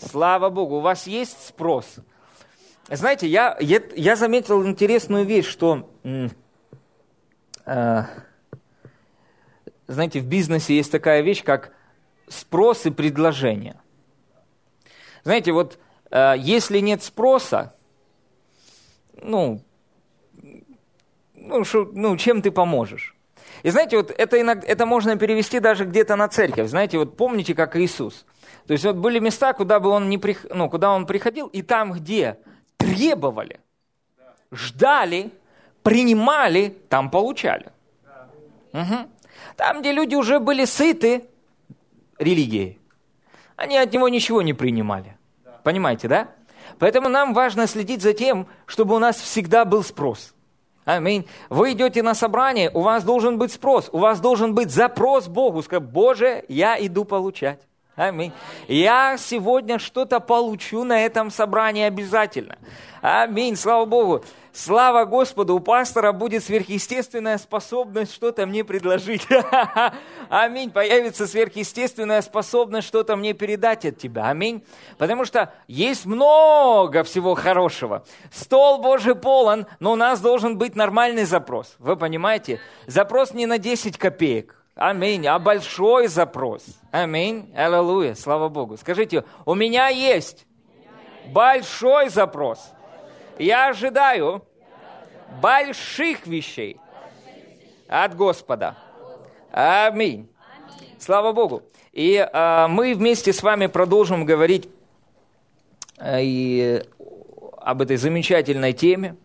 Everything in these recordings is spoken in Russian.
Слава Богу, у вас есть спрос. Знаете, я, я, я заметил интересную вещь, что, э, знаете, в бизнесе есть такая вещь, как спрос и предложение. Знаете, вот э, если нет спроса, ну, ну, шо, ну, чем ты поможешь? И знаете, вот это, иногда, это можно перевести даже где-то на церковь. Знаете, вот помните, как Иисус. То есть вот были места, куда бы он не при, ну, куда он приходил, и там, где требовали, ждали, принимали, там получали. Угу. Там, где люди уже были сыты религией, они от него ничего не принимали. Понимаете, да? Поэтому нам важно следить за тем, чтобы у нас всегда был спрос. Аминь. Вы идете на собрание, у вас должен быть спрос, у вас должен быть запрос Богу. Сказать, Боже, я иду получать. Аминь. Я сегодня что-то получу на этом собрании обязательно. Аминь. Слава Богу. Слава Господу, у пастора будет сверхъестественная способность что-то мне предложить. Аминь. Появится сверхъестественная способность что-то мне передать от тебя. Аминь. Потому что есть много всего хорошего. Стол Божий полон, но у нас должен быть нормальный запрос. Вы понимаете? Запрос не на 10 копеек. Аминь. А большой запрос. Аминь. Аллилуйя. Слава Богу. Скажите, у меня есть большой запрос. Я ожидаю больших вещей от Господа. Аминь. Слава Богу. И а, мы вместе с вами продолжим говорить а, и об этой замечательной теме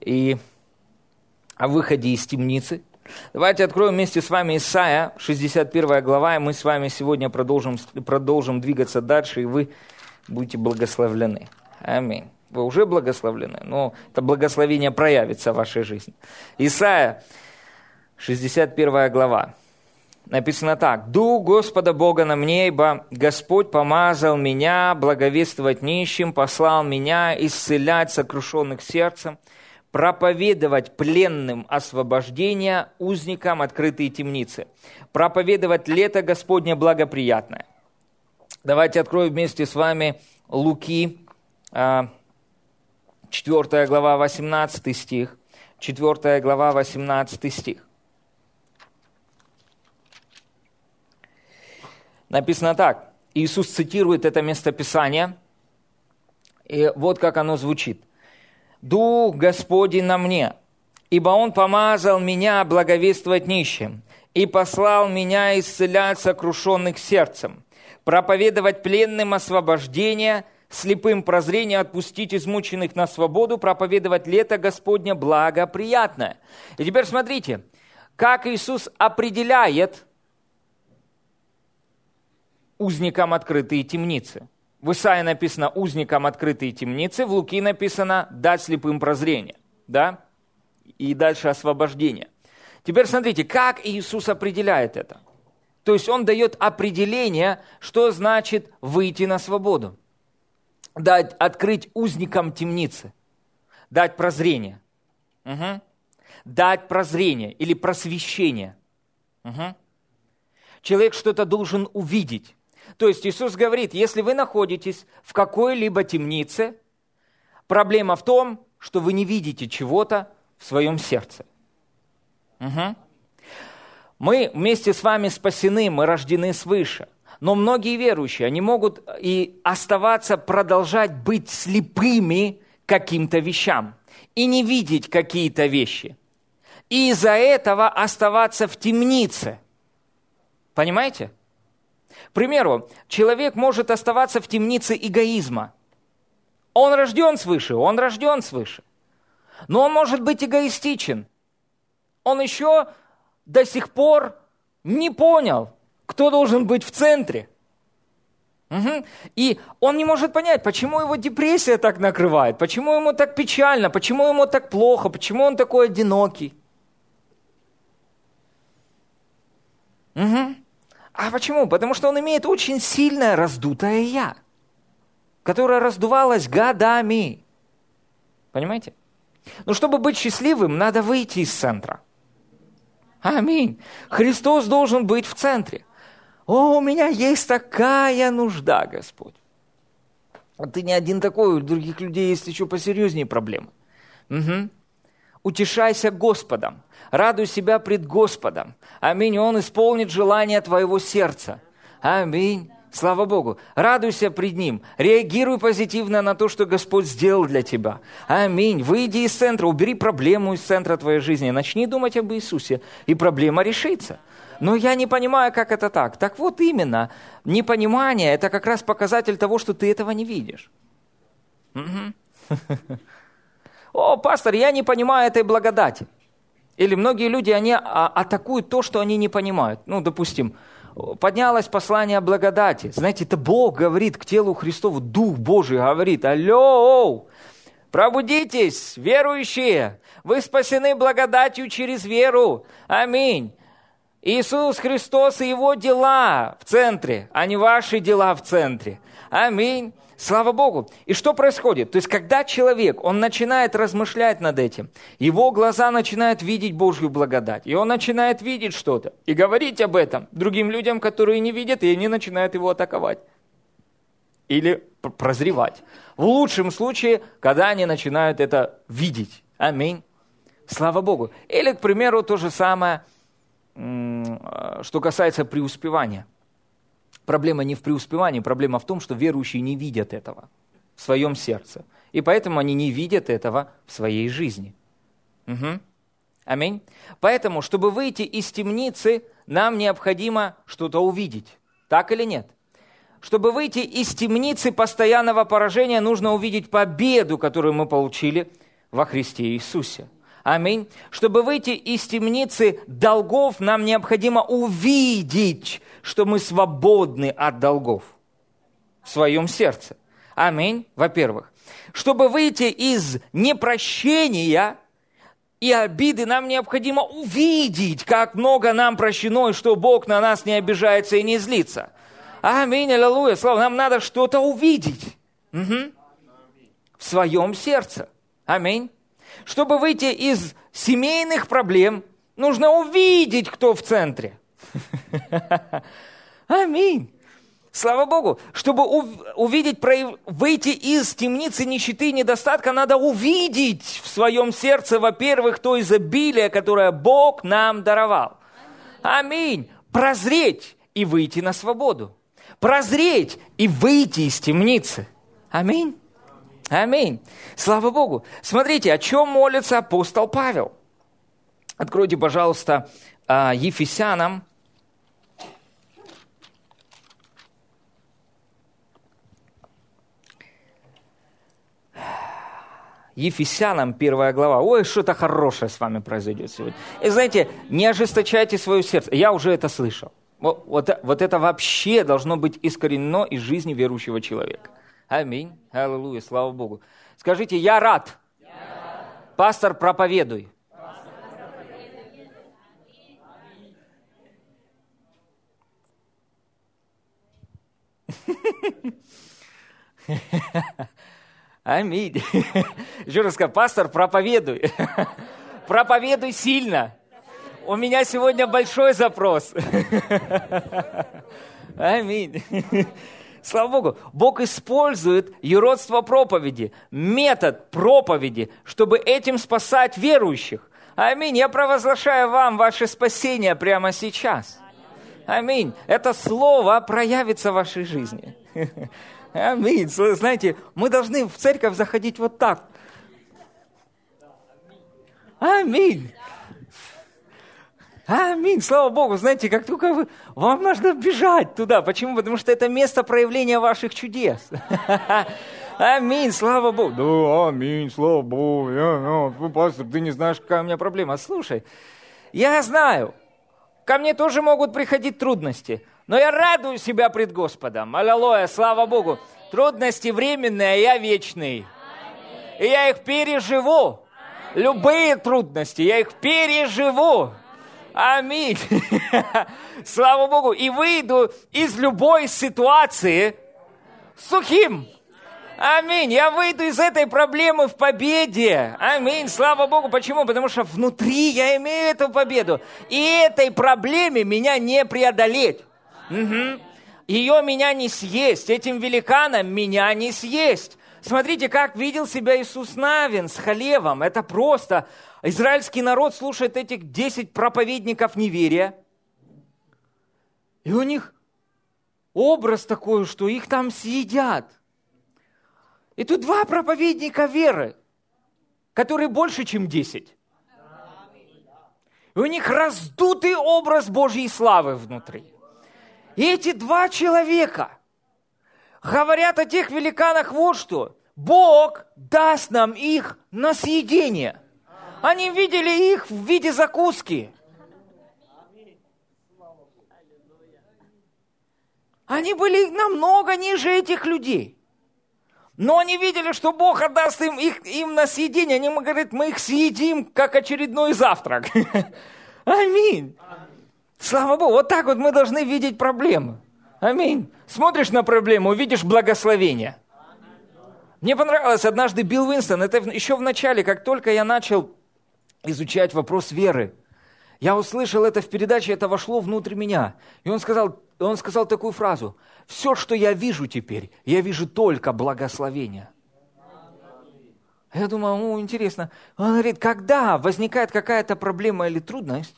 и о выходе из темницы. Давайте откроем вместе с вами Исаия, 61 глава, и мы с вами сегодня продолжим, продолжим двигаться дальше, и вы будете благословлены. Аминь. Вы уже благословлены, но это благословение проявится в вашей жизни. Исаия, 61 глава. Написано так. «Дух Господа Бога на мне, ибо Господь помазал меня благовествовать нищим, послал меня исцелять сокрушенных сердцем, проповедовать пленным освобождение, узникам открытые темницы, проповедовать лето Господне благоприятное. Давайте откроем вместе с вами Луки, 4 а, глава, 18 стих. 4 глава, 18 стих. Написано так. Иисус цитирует это местописание, и вот как оно звучит. Дух Господень на мне, ибо Он помазал меня благовествовать нищим и послал меня исцелять сокрушенных сердцем, проповедовать пленным освобождение, слепым прозрение, отпустить измученных на свободу, проповедовать лето Господня благоприятное. И теперь смотрите, как Иисус определяет узникам открытые темницы – в Исаии написано «узникам открытые темницы», в Луки написано «дать слепым прозрение». Да? И дальше освобождение. Теперь смотрите, как Иисус определяет это. То есть Он дает определение, что значит выйти на свободу. Дать, открыть узникам темницы. Дать прозрение. Угу. Дать прозрение или просвещение. Угу. Человек что-то должен увидеть. То есть Иисус говорит, если вы находитесь в какой-либо темнице, проблема в том, что вы не видите чего-то в своем сердце. Угу. Мы вместе с вами спасены, мы рождены свыше. Но многие верующие, они могут и оставаться, продолжать быть слепыми каким-то вещам и не видеть какие-то вещи. И из-за этого оставаться в темнице. Понимаете? К примеру, человек может оставаться в темнице эгоизма. Он рожден свыше, он рожден свыше. Но он может быть эгоистичен. Он еще до сих пор не понял, кто должен быть в центре. Угу. И он не может понять, почему его депрессия так накрывает, почему ему так печально, почему ему так плохо, почему он такой одинокий. Угу. А почему? Потому что он имеет очень сильное раздутое «я», которое раздувалось годами. Понимаете? Но чтобы быть счастливым, надо выйти из центра. Аминь. Христос должен быть в центре. О, у меня есть такая нужда, Господь. Вот ты не один такой, у других людей есть еще посерьезнее проблемы. Угу. Утешайся Господом, радуй себя пред Господом. Аминь. Он исполнит желание твоего сердца. Аминь. Слава Богу. Радуйся пред Ним. Реагируй позитивно на то, что Господь сделал для тебя. Аминь. Выйди из центра, убери проблему из центра твоей жизни. Начни думать об Иисусе, и проблема решится. Но я не понимаю, как это так. Так вот именно, непонимание – это как раз показатель того, что ты этого не видишь. О, пастор, я не понимаю этой благодати. Или многие люди, они а, атакуют то, что они не понимают. Ну, допустим, поднялось послание о благодати. Знаете, это Бог говорит к телу Христову, Дух Божий говорит, алло, пробудитесь, верующие, вы спасены благодатью через веру. Аминь. Иисус Христос и Его дела в центре, а не ваши дела в центре. Аминь. Слава Богу. И что происходит? То есть, когда человек, он начинает размышлять над этим, его глаза начинают видеть Божью благодать, и он начинает видеть что-то, и говорить об этом другим людям, которые не видят, и они начинают его атаковать. Или прозревать. В лучшем случае, когда они начинают это видеть. Аминь. Слава Богу. Или, к примеру, то же самое, что касается преуспевания – Проблема не в преуспевании, проблема в том, что верующие не видят этого в своем сердце. И поэтому они не видят этого в своей жизни. Угу. Аминь. Поэтому, чтобы выйти из темницы, нам необходимо что-то увидеть. Так или нет? Чтобы выйти из темницы постоянного поражения, нужно увидеть победу, которую мы получили во Христе Иисусе. Аминь. Чтобы выйти из темницы долгов, нам необходимо увидеть, что мы свободны от долгов в своем сердце. Аминь, во-первых. Чтобы выйти из непрощения и обиды, нам необходимо увидеть, как много нам прощено, и что Бог на нас не обижается и не злится. Аминь, аллилуйя, слава. Нам надо что-то увидеть угу. в своем сердце. Аминь. Чтобы выйти из семейных проблем, нужно увидеть, кто в центре. Аминь. Слава Богу, чтобы увидеть, выйти из темницы нищеты и недостатка, надо увидеть в своем сердце, во-первых, то изобилие, которое Бог нам даровал. Аминь. Прозреть и выйти на свободу. Прозреть и выйти из темницы. Аминь. Аминь. Слава Богу. Смотрите, о чем молится апостол Павел. Откройте, пожалуйста, а, Ефесянам, Ефесянам, первая глава. Ой, что-то хорошее с вами произойдет сегодня. И знаете, не ожесточайте свое сердце. Я уже это слышал. Вот, вот, вот это вообще должно быть искоренено из жизни верующего человека. Аминь. Аллилуйя, слава Богу. Скажите, я рад. Я рад. Пастор, проповедуй. Аминь. Еще раз скажу, пастор, проповедуй. Проповедуй сильно. У меня сегодня большой запрос. Аминь. Слава Богу, Бог использует юродство проповеди, метод проповеди, чтобы этим спасать верующих. Аминь. Я провозглашаю вам ваше спасение прямо сейчас. Аминь. Это слово проявится в вашей жизни. Аминь. Знаете, мы должны в церковь заходить вот так. Аминь. Аминь, слава Богу. Знаете, как только вы... Вам нужно бежать туда. Почему? Потому что это место проявления ваших чудес. Аминь, слава Богу. Да, аминь, слава Богу. Я, пастор, ты не знаешь, какая у меня проблема. Слушай, я знаю, ко мне тоже могут приходить трудности, но я радую себя пред Господом. Аллилуйя, слава Богу. Трудности временные, а я вечный. И я их переживу. Любые трудности, я их переживу. Аминь. Слава Богу. И выйду из любой ситуации сухим. Аминь. Я выйду из этой проблемы в победе. Аминь. Слава Богу. Почему? Потому что внутри я имею эту победу. И этой проблеме меня не преодолеть. Угу. Ее меня не съесть, этим великаном меня не съесть. Смотрите, как видел себя Иисус Навин с Халевом. Это просто. Израильский народ слушает этих 10 проповедников неверия. И у них образ такой, что их там съедят. И тут два проповедника веры, которые больше, чем 10. И у них раздутый образ Божьей славы внутри. И эти два человека говорят о тех великанах вот что. Бог даст нам их на съедение. Они видели их в виде закуски. Они были намного ниже этих людей. Но они видели, что Бог отдаст им, их, им на съедение. Они говорят, мы их съедим, как очередной завтрак. Аминь. Слава Богу, вот так вот мы должны видеть проблемы. Аминь. Смотришь на проблему, увидишь благословение. Мне понравилось однажды Билл Уинстон, это еще в начале, как только я начал изучать вопрос веры. Я услышал это в передаче, это вошло внутрь меня. И он сказал, он сказал такую фразу. Все, что я вижу теперь, я вижу только благословение. Я думаю, ну, интересно. Он говорит, когда возникает какая-то проблема или трудность,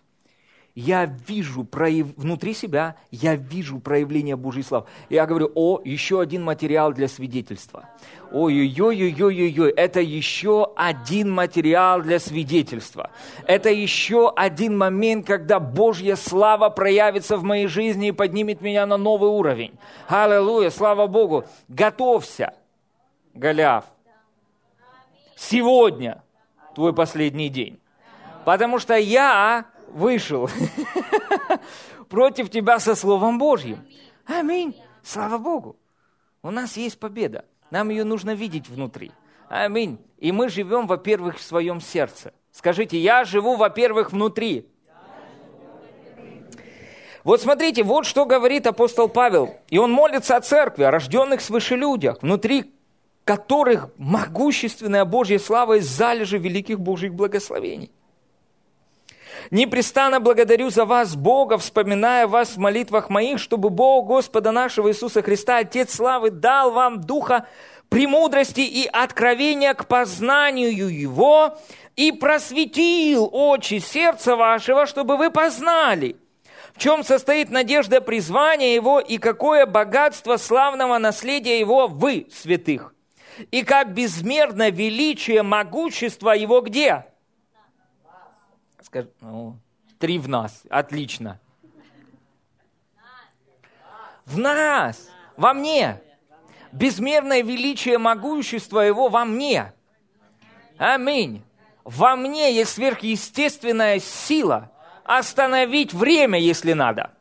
я вижу прояв... внутри себя, я вижу проявление Божьей славы. Я говорю, о, еще один материал для свидетельства. Ой-ой-ой-ой-ой-ой, это еще один материал для свидетельства. Это еще один момент, когда Божья слава проявится в моей жизни и поднимет меня на новый уровень. Аллилуйя, слава Богу. Готовься, Голиаф. Сегодня твой последний день. Потому что я вышел против тебя со Словом Божьим. Аминь. Слава Богу. У нас есть победа. Нам ее нужно видеть внутри. Аминь. И мы живем, во-первых, в своем сердце. Скажите, я живу, во-первых, внутри. Вот смотрите, вот что говорит апостол Павел. И он молится о церкви, о рожденных свыше людях, внутри которых могущественная Божья слава и залежи великих Божьих благословений. Непрестанно благодарю за вас, Бога, вспоминая вас в молитвах моих, чтобы Бог Господа нашего Иисуса Христа, Отец славы, дал вам духа премудрости и откровения к познанию Его и просветил очи сердца вашего, чтобы вы познали, в чем состоит надежда призвания Его и какое богатство славного наследия Его вы, святых, и как безмерно величие могущества Его где? Скажи, ну, три в нас. Отлично. В нас. Во мне. Безмерное величие могущества Его во мне. Аминь. Во мне есть сверхъестественная сила остановить время, если надо.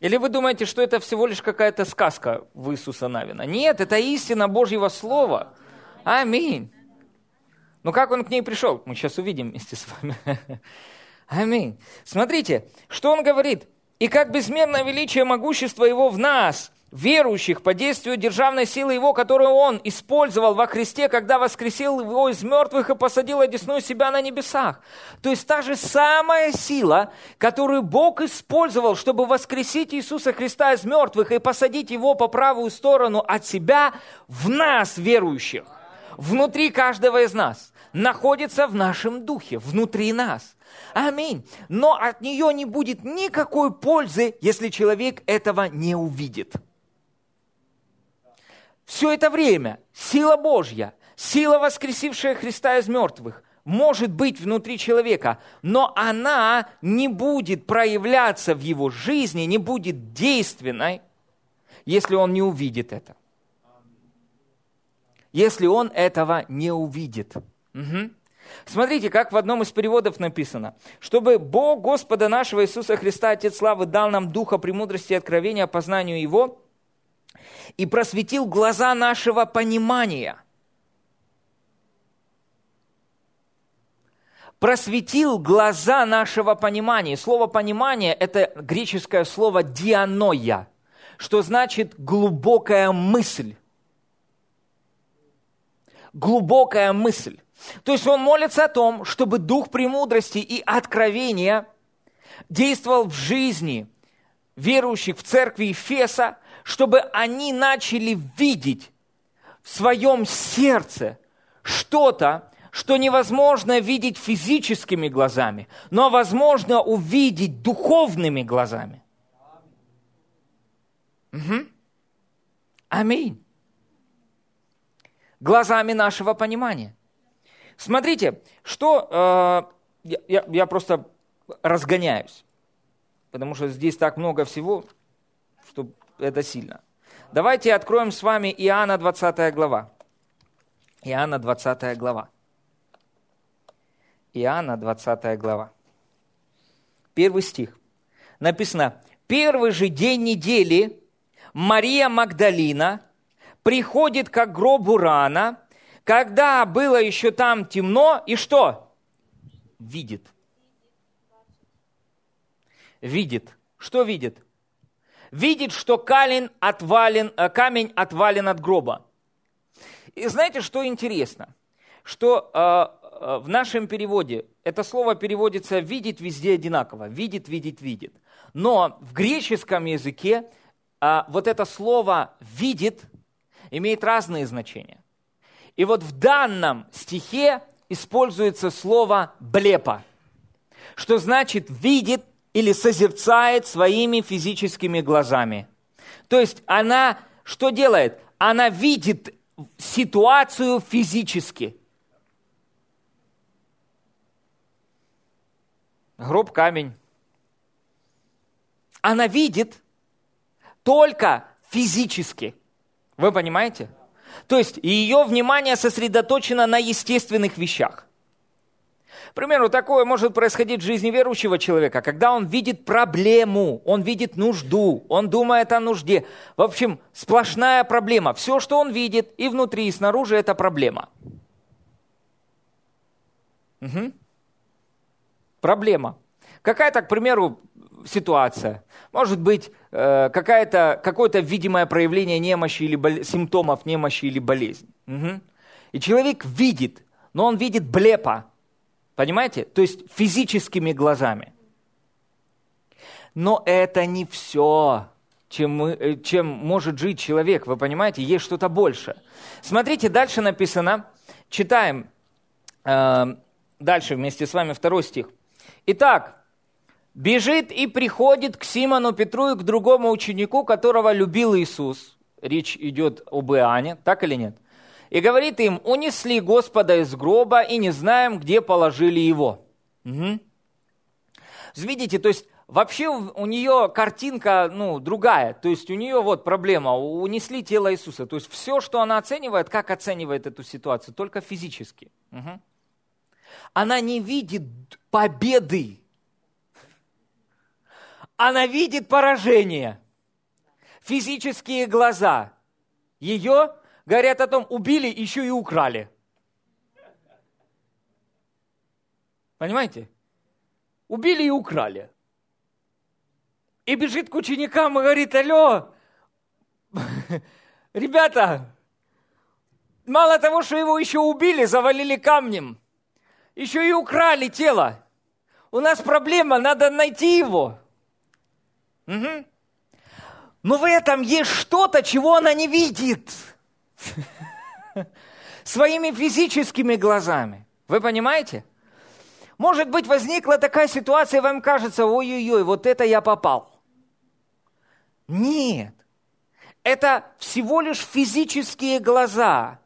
Или вы думаете, что это всего лишь какая-то сказка в Иисуса Навина? Нет, это истина Божьего Слова – Аминь. Ну как он к ней пришел? Мы сейчас увидим вместе с вами. Аминь. Смотрите, что он говорит. «И как безмерное величие могущества Его в нас, верующих, по действию державной силы Его, которую Он использовал во Христе, когда воскресил Его из мертвых и посадил одесную себя на небесах». То есть та же самая сила, которую Бог использовал, чтобы воскресить Иисуса Христа из мертвых и посадить Его по правую сторону от себя в нас, верующих внутри каждого из нас, находится в нашем духе, внутри нас. Аминь. Но от нее не будет никакой пользы, если человек этого не увидит. Все это время сила Божья, сила, воскресившая Христа из мертвых, может быть внутри человека, но она не будет проявляться в его жизни, не будет действенной, если он не увидит это если он этого не увидит. Угу. Смотрите, как в одном из переводов написано. «Чтобы Бог Господа нашего Иисуса Христа, Отец Славы, дал нам духа премудрости и откровения по знанию Его и просветил глаза нашего понимания». Просветил глаза нашего понимания. Слово «понимание» – это греческое слово «дианоя», что значит «глубокая мысль» глубокая мысль. То есть он молится о том, чтобы дух премудрости и откровения действовал в жизни верующих в церкви Ефеса, чтобы они начали видеть в своем сердце что-то, что невозможно видеть физическими глазами, но возможно увидеть духовными глазами. Угу. Аминь. Глазами нашего понимания. Смотрите, что э, я, я просто разгоняюсь, потому что здесь так много всего, что это сильно. Давайте откроем с вами Иоанна 20 глава. Иоанна 20 глава. Иоанна 20 глава. Первый стих. Написано, первый же день недели Мария Магдалина приходит к гробу рано, когда было еще там темно, и что? Видит. Видит. Что видит? Видит, что камень отвален, э, камень отвален от гроба. И знаете, что интересно? Что э, э, в нашем переводе это слово переводится «видит» везде одинаково. Видит, видит, видит. Но в греческом языке э, вот это слово «видит» имеет разные значения. И вот в данном стихе используется слово «блепа», что значит «видит» или «созерцает своими физическими глазами». То есть она что делает? Она видит ситуацию физически. Гроб камень. Она видит только физически. Вы понимаете? То есть ее внимание сосредоточено на естественных вещах. К примеру, такое может происходить в жизни верующего человека, когда он видит проблему, он видит нужду, он думает о нужде. В общем, сплошная проблема. Все, что он видит и внутри, и снаружи, это проблема. Угу. Проблема. Какая-то, к примеру, ситуация. Может быть, э, какая-то, какое-то видимое проявление немощи или бол... симптомов немощи или болезни. Угу. И человек видит, но он видит блепа. Понимаете? То есть физическими глазами. Но это не все, чем, мы, э, чем может жить человек. Вы понимаете? Есть что-то больше. Смотрите, дальше написано. Читаем э, дальше вместе с вами второй стих. Итак, бежит и приходит к Симону Петру и к другому ученику, которого любил Иисус. Речь идет об Иоанне, так или нет? И говорит им, унесли Господа из гроба и не знаем, где положили его. Угу. Видите, то есть вообще у нее картинка ну, другая. То есть у нее вот проблема, унесли тело Иисуса. То есть все, что она оценивает, как оценивает эту ситуацию, только физически. Угу. Она не видит победы она видит поражение. Физические глаза ее говорят о том, убили, еще и украли. Понимаете? Убили и украли. И бежит к ученикам и говорит, алло, ребята, мало того, что его еще убили, завалили камнем, еще и украли тело. У нас проблема, надо найти его. Угу. Но в этом есть что-то, чего она не видит. Своими физическими глазами. Вы понимаете? Может быть, возникла такая ситуация, вам кажется, ой-ой-ой, вот это я попал. Нет. Это всего лишь физические глаза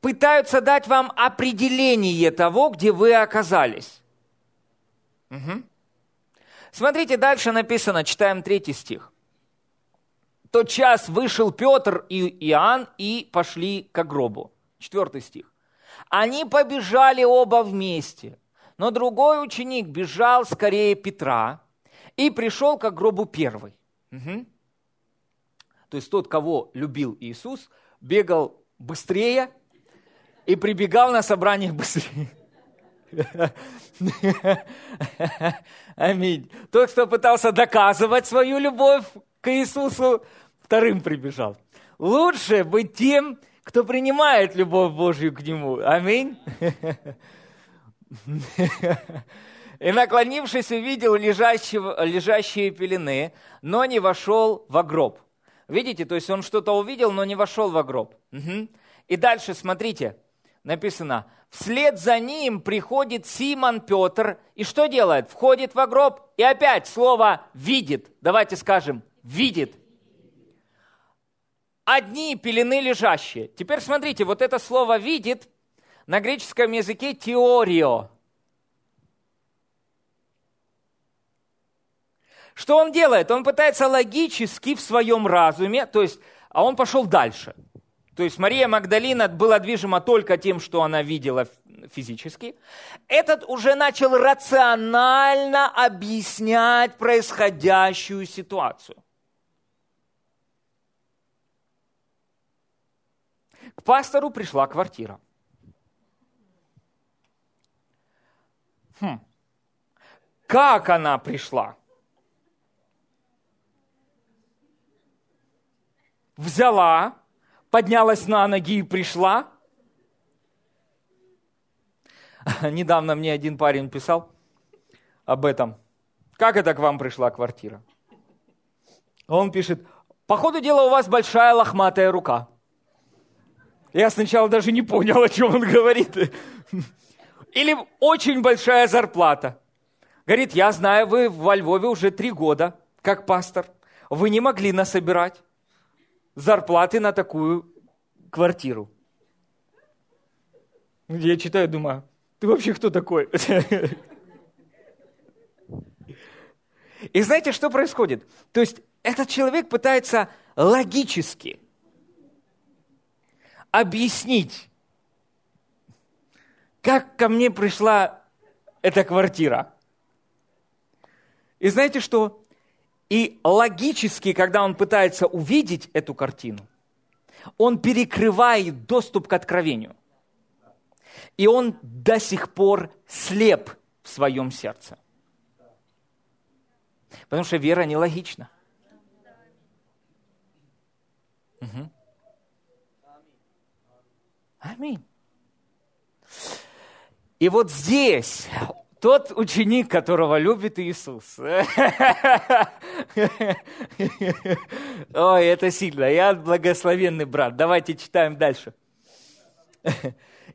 пытаются дать вам определение того, где вы оказались. Угу. Смотрите, дальше написано, читаем третий стих. тот час вышел Петр и Иоанн и пошли к гробу. Четвертый стих. Они побежали оба вместе, но другой ученик бежал скорее Петра и пришел к гробу первый. Угу. То есть тот, кого любил Иисус, бегал быстрее и прибегал на собрание быстрее. Аминь. Тот, кто пытался доказывать свою любовь к Иисусу, вторым прибежал. Лучше быть тем, кто принимает любовь Божью к Нему. Аминь. И наклонившись, увидел лежащего, лежащие пелены, но не вошел в гроб. Видите, то есть он что-то увидел, но не вошел в гроб. Угу. И дальше, смотрите, написано, вслед за ним приходит Симон Петр, и что делает? Входит в гроб, и опять слово «видит». Давайте скажем «видит». Одни пелены лежащие. Теперь смотрите, вот это слово «видит» на греческом языке «теорио». Что он делает? Он пытается логически в своем разуме, то есть, а он пошел дальше. То есть Мария Магдалина была движима только тем, что она видела физически. Этот уже начал рационально объяснять происходящую ситуацию. К пастору пришла квартира. Хм. Как она пришла? взяла, поднялась на ноги и пришла. Недавно мне один парень писал об этом. Как это к вам пришла квартира? Он пишет, по ходу дела у вас большая лохматая рука. Я сначала даже не понял, о чем он говорит. Или очень большая зарплата. Говорит, я знаю, вы во Львове уже три года, как пастор. Вы не могли насобирать зарплаты на такую квартиру. Я читаю, думаю, ты вообще кто такой? И знаете, что происходит? То есть этот человек пытается логически объяснить, как ко мне пришла эта квартира. И знаете что? И логически, когда он пытается увидеть эту картину, он перекрывает доступ к откровению. И он до сих пор слеп в своем сердце. Потому что вера нелогична. Угу. Аминь. И вот здесь тот ученик, которого любит Иисус. Ой, это сильно. Я благословенный брат. Давайте читаем дальше.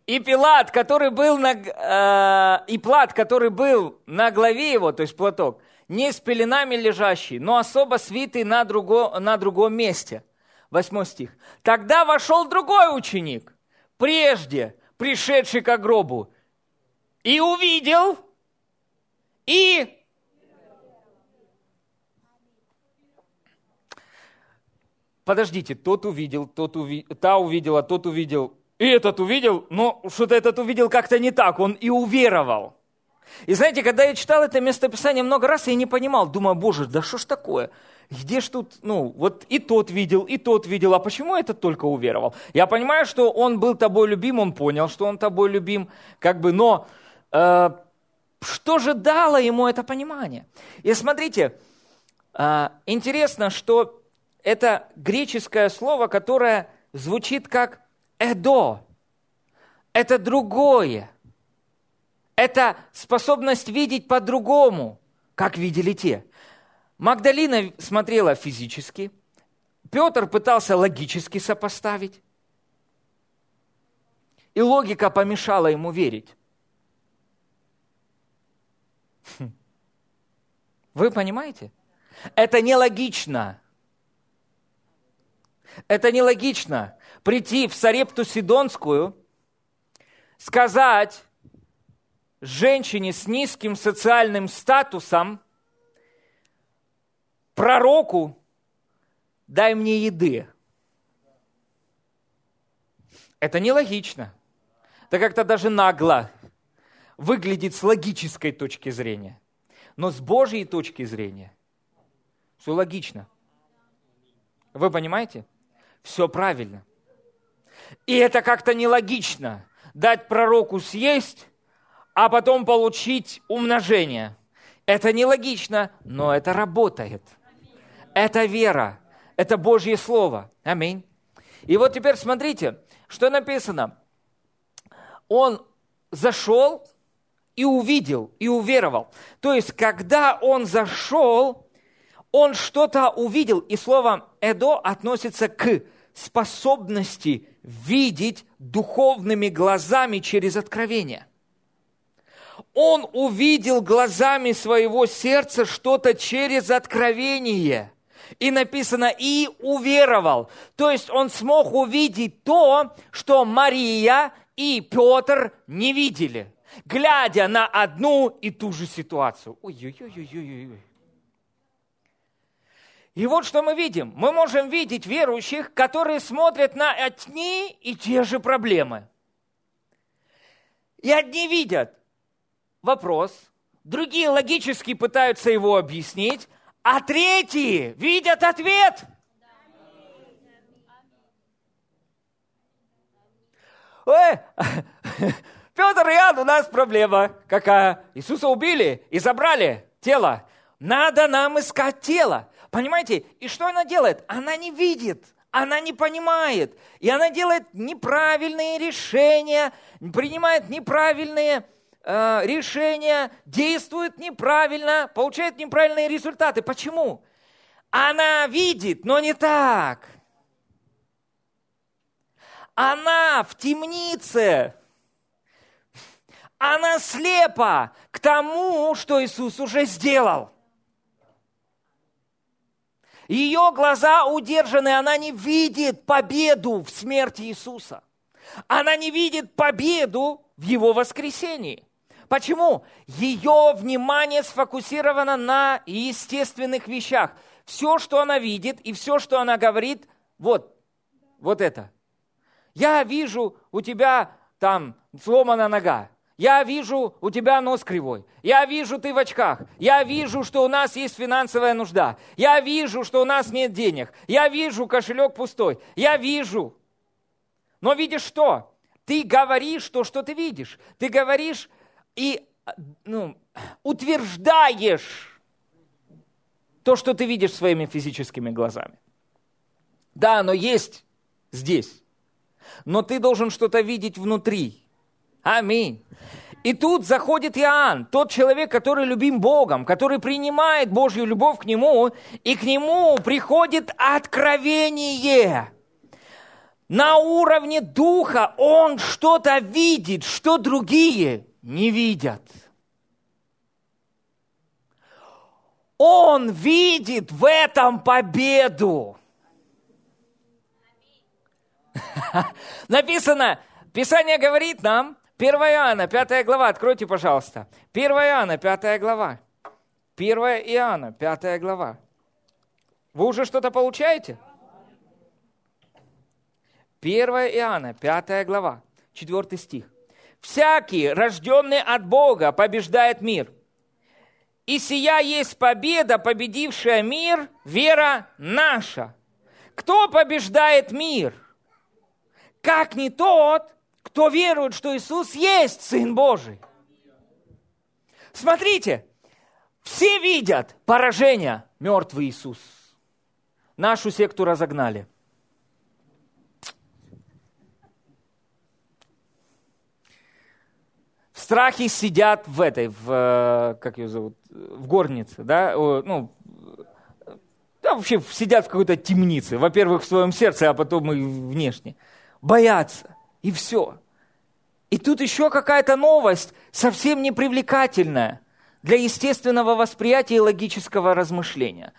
И Пилат, который был на, э, и плат, который был на главе его, то есть платок, не с пеленами лежащий, но особо свитый на, друго, на другом месте. Восьмой стих. Тогда вошел другой ученик, прежде пришедший к гробу, и увидел, и подождите, тот увидел, тот увидел, та увидела, тот увидел, и этот увидел, но что-то этот увидел как-то не так, он и уверовал. И знаете, когда я читал это местописание много раз, я не понимал, думаю, боже, да что ж такое? Где ж тут, ну, вот и тот видел, и тот видел, а почему этот только уверовал? Я понимаю, что он был тобой любим, он понял, что он тобой любим, как бы, но э, что же дало ему это понимание? И смотрите, а, интересно, что это греческое слово, которое звучит как «эдо». Это другое. Это способность видеть по-другому, как видели те. Магдалина смотрела физически, Петр пытался логически сопоставить, и логика помешала ему верить. Вы понимаете? Это нелогично. Это нелогично. Прийти в Сарепту Сидонскую, сказать женщине с низким социальным статусом, пророку, дай мне еды. Это нелогично. Это как-то даже нагло выглядит с логической точки зрения. Но с Божьей точки зрения все логично. Вы понимаете? Все правильно. И это как-то нелогично. Дать пророку съесть, а потом получить умножение. Это нелогично, но это работает. Это вера. Это Божье Слово. Аминь. И вот теперь смотрите, что написано. Он зашел, и увидел, и уверовал. То есть, когда он зашел, он что-то увидел. И слово «эдо» относится к способности видеть духовными глазами через откровение. Он увидел глазами своего сердца что-то через откровение. И написано «и уверовал». То есть он смог увидеть то, что Мария и Петр не видели, глядя на одну и ту же ситуацию. Ой-ой-ой-ой-ой. И вот что мы видим. Мы можем видеть верующих, которые смотрят на одни и те же проблемы. И одни видят вопрос, другие логически пытаются его объяснить, а третьи видят ответ. Ой, Петр и Иоанн, у нас проблема какая? Иисуса убили и забрали тело. Надо нам искать тело. Понимаете? И что она делает? Она не видит, она не понимает. И она делает неправильные решения, принимает неправильные э, решения, действует неправильно, получает неправильные результаты. Почему? Она видит, но не так. Она в темнице. Она слепа к тому, что Иисус уже сделал. Ее глаза удержаны, она не видит победу в смерти Иисуса. Она не видит победу в Его воскресении. Почему? Ее внимание сфокусировано на естественных вещах. Все, что она видит и все, что она говорит, вот, вот это. Я вижу у тебя там сломана нога. Я вижу, у тебя нос кривой. Я вижу, ты в очках. Я вижу, что у нас есть финансовая нужда. Я вижу, что у нас нет денег. Я вижу, кошелек пустой. Я вижу. Но видишь что? Ты говоришь то, что ты видишь. Ты говоришь и ну, утверждаешь то, что ты видишь своими физическими глазами. Да, оно есть здесь. Но ты должен что-то видеть внутри. Аминь. И тут заходит Иоанн, тот человек, который любим Богом, который принимает Божью любовь к нему, и к нему приходит откровение. На уровне духа он что-то видит, что другие не видят. Он видит в этом победу. Написано, Писание говорит нам, 1 Иоанна, 5 глава, откройте, пожалуйста. 1 Иоанна, 5 глава. 1 Иоанна, 5 глава. Вы уже что-то получаете? 1 Иоанна, 5 глава, 4 стих. «Всякий, рожденный от Бога, побеждает мир. И сия есть победа, победившая мир, вера наша. Кто побеждает мир? Как не тот, кто верует, что Иисус есть Сын Божий. Смотрите, все видят поражение, мертвый Иисус. Нашу секту разогнали. В страхе сидят в этой, в, э, как ее зовут, в горнице, да, ну, да, вообще сидят в какой-то темнице. Во-первых, в своем сердце, а потом и внешне. Боятся. И все. И тут еще какая-то новость, совсем непривлекательная для естественного восприятия и логического размышления.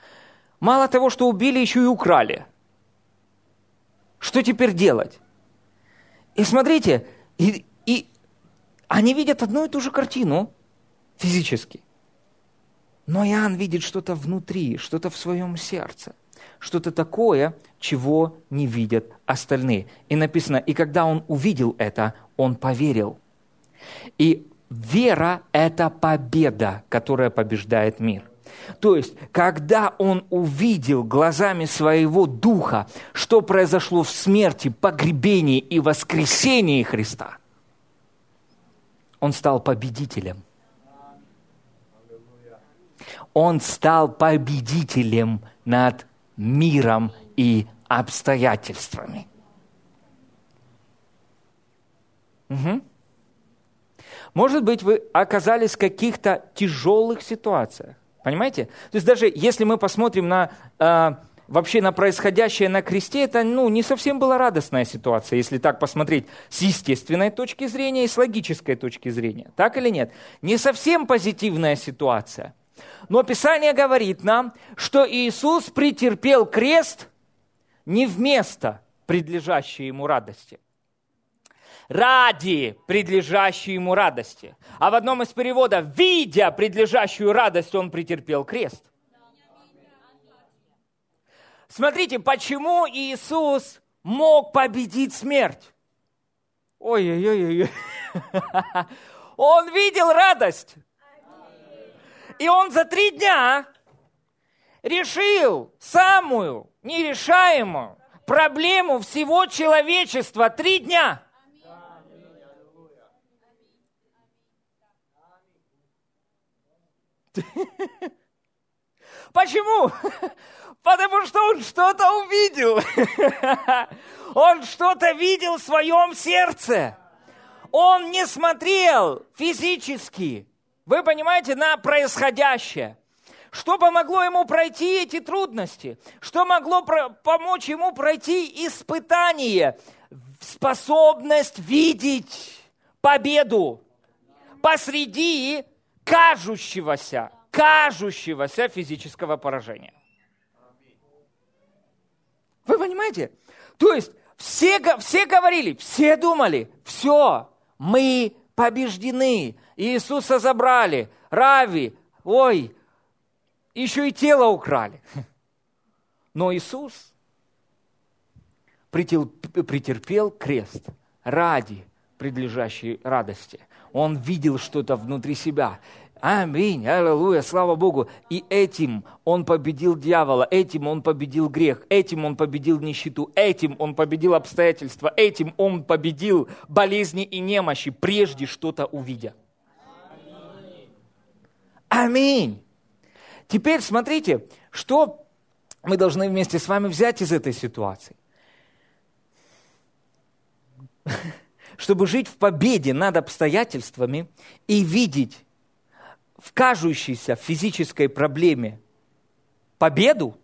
Мало того, что убили, еще и украли. Что теперь делать? И смотрите, и, и они видят одну и ту же картину физически. Но Иоанн видит что-то внутри, что-то в своем сердце – что-то такое, чего не видят остальные. И написано, и когда он увидел это, он поверил. И вера – это победа, которая побеждает мир. То есть, когда он увидел глазами своего духа, что произошло в смерти, погребении и воскресении Христа, он стал победителем. Он стал победителем над миром и обстоятельствами. Угу. Может быть, вы оказались в каких-то тяжелых ситуациях. Понимаете? То есть даже если мы посмотрим на э, вообще на происходящее на кресте, это ну, не совсем была радостная ситуация, если так посмотреть с естественной точки зрения и с логической точки зрения. Так или нет? Не совсем позитивная ситуация. Но Писание говорит нам, что Иисус претерпел крест не вместо предлежащей ему радости ради предлежащей ему радости. А в одном из переводов, видя предлежащую радость, он претерпел крест. Смотрите, почему Иисус мог победить смерть? Ой-ой-ой. Он видел радость. И он за три дня решил самую нерешаемую проблему всего человечества. Три дня. Почему? Потому что он что-то увидел. Он что-то видел в своем сердце. Он не смотрел физически, вы понимаете, на происходящее. Что помогло ему пройти эти трудности? Что могло помочь ему пройти испытание? Способность видеть победу посреди кажущегося, кажущегося физического поражения. Вы понимаете? То есть все, все говорили, все думали, все, мы побеждены. Иисуса забрали, Рави, ой, еще и тело украли. Но Иисус претерпел крест ради предлежащей радости. Он видел что-то внутри себя. Аминь, аллилуйя, слава Богу. И этим он победил дьявола, этим он победил грех, этим он победил нищету, этим он победил обстоятельства, этим он победил болезни и немощи, прежде что-то увидя. Аминь. Теперь смотрите, что мы должны вместе с вами взять из этой ситуации. Чтобы жить в победе над обстоятельствами и видеть в кажущейся физической проблеме победу,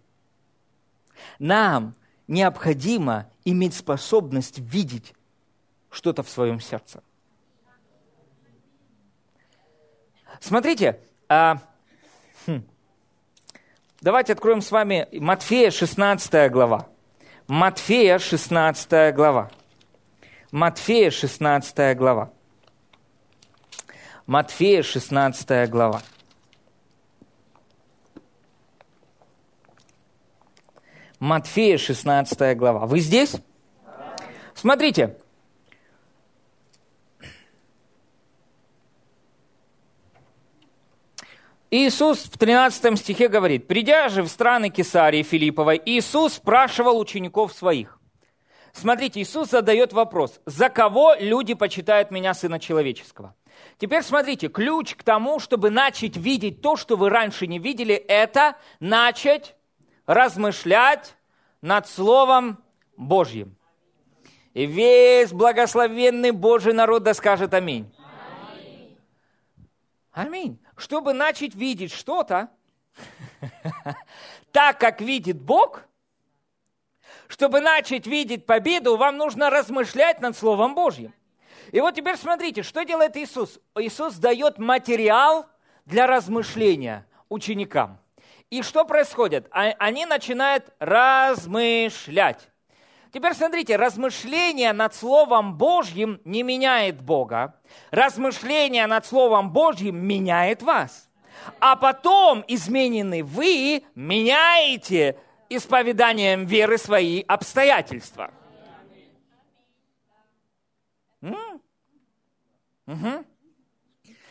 нам необходимо иметь способность видеть что-то в своем сердце. Смотрите, а, давайте откроем с вами Матфея 16 глава. Матфея 16 глава. Матфея 16 глава. Матфея, 16 глава. Матфея, 16 глава. Вы здесь? Смотрите. Иисус в 13 стихе говорит, «Придя же в страны Кесарии Филипповой, Иисус спрашивал учеников своих». Смотрите, Иисус задает вопрос, «За кого люди почитают меня, Сына Человеческого?» Теперь смотрите, ключ к тому, чтобы начать видеть то, что вы раньше не видели, это начать размышлять над Словом Божьим. И весь благословенный Божий народ да скажет аминь. Аминь. Чтобы начать видеть что-то, так как видит Бог, чтобы начать видеть победу, вам нужно размышлять над Словом Божьим. И вот теперь смотрите, что делает Иисус? Иисус дает материал для размышления ученикам. И что происходит? А, они начинают размышлять. Теперь смотрите, размышление над Словом Божьим не меняет Бога. Размышление над Словом Божьим меняет вас. А потом, измененный вы, меняете исповеданием веры свои обстоятельства. Угу.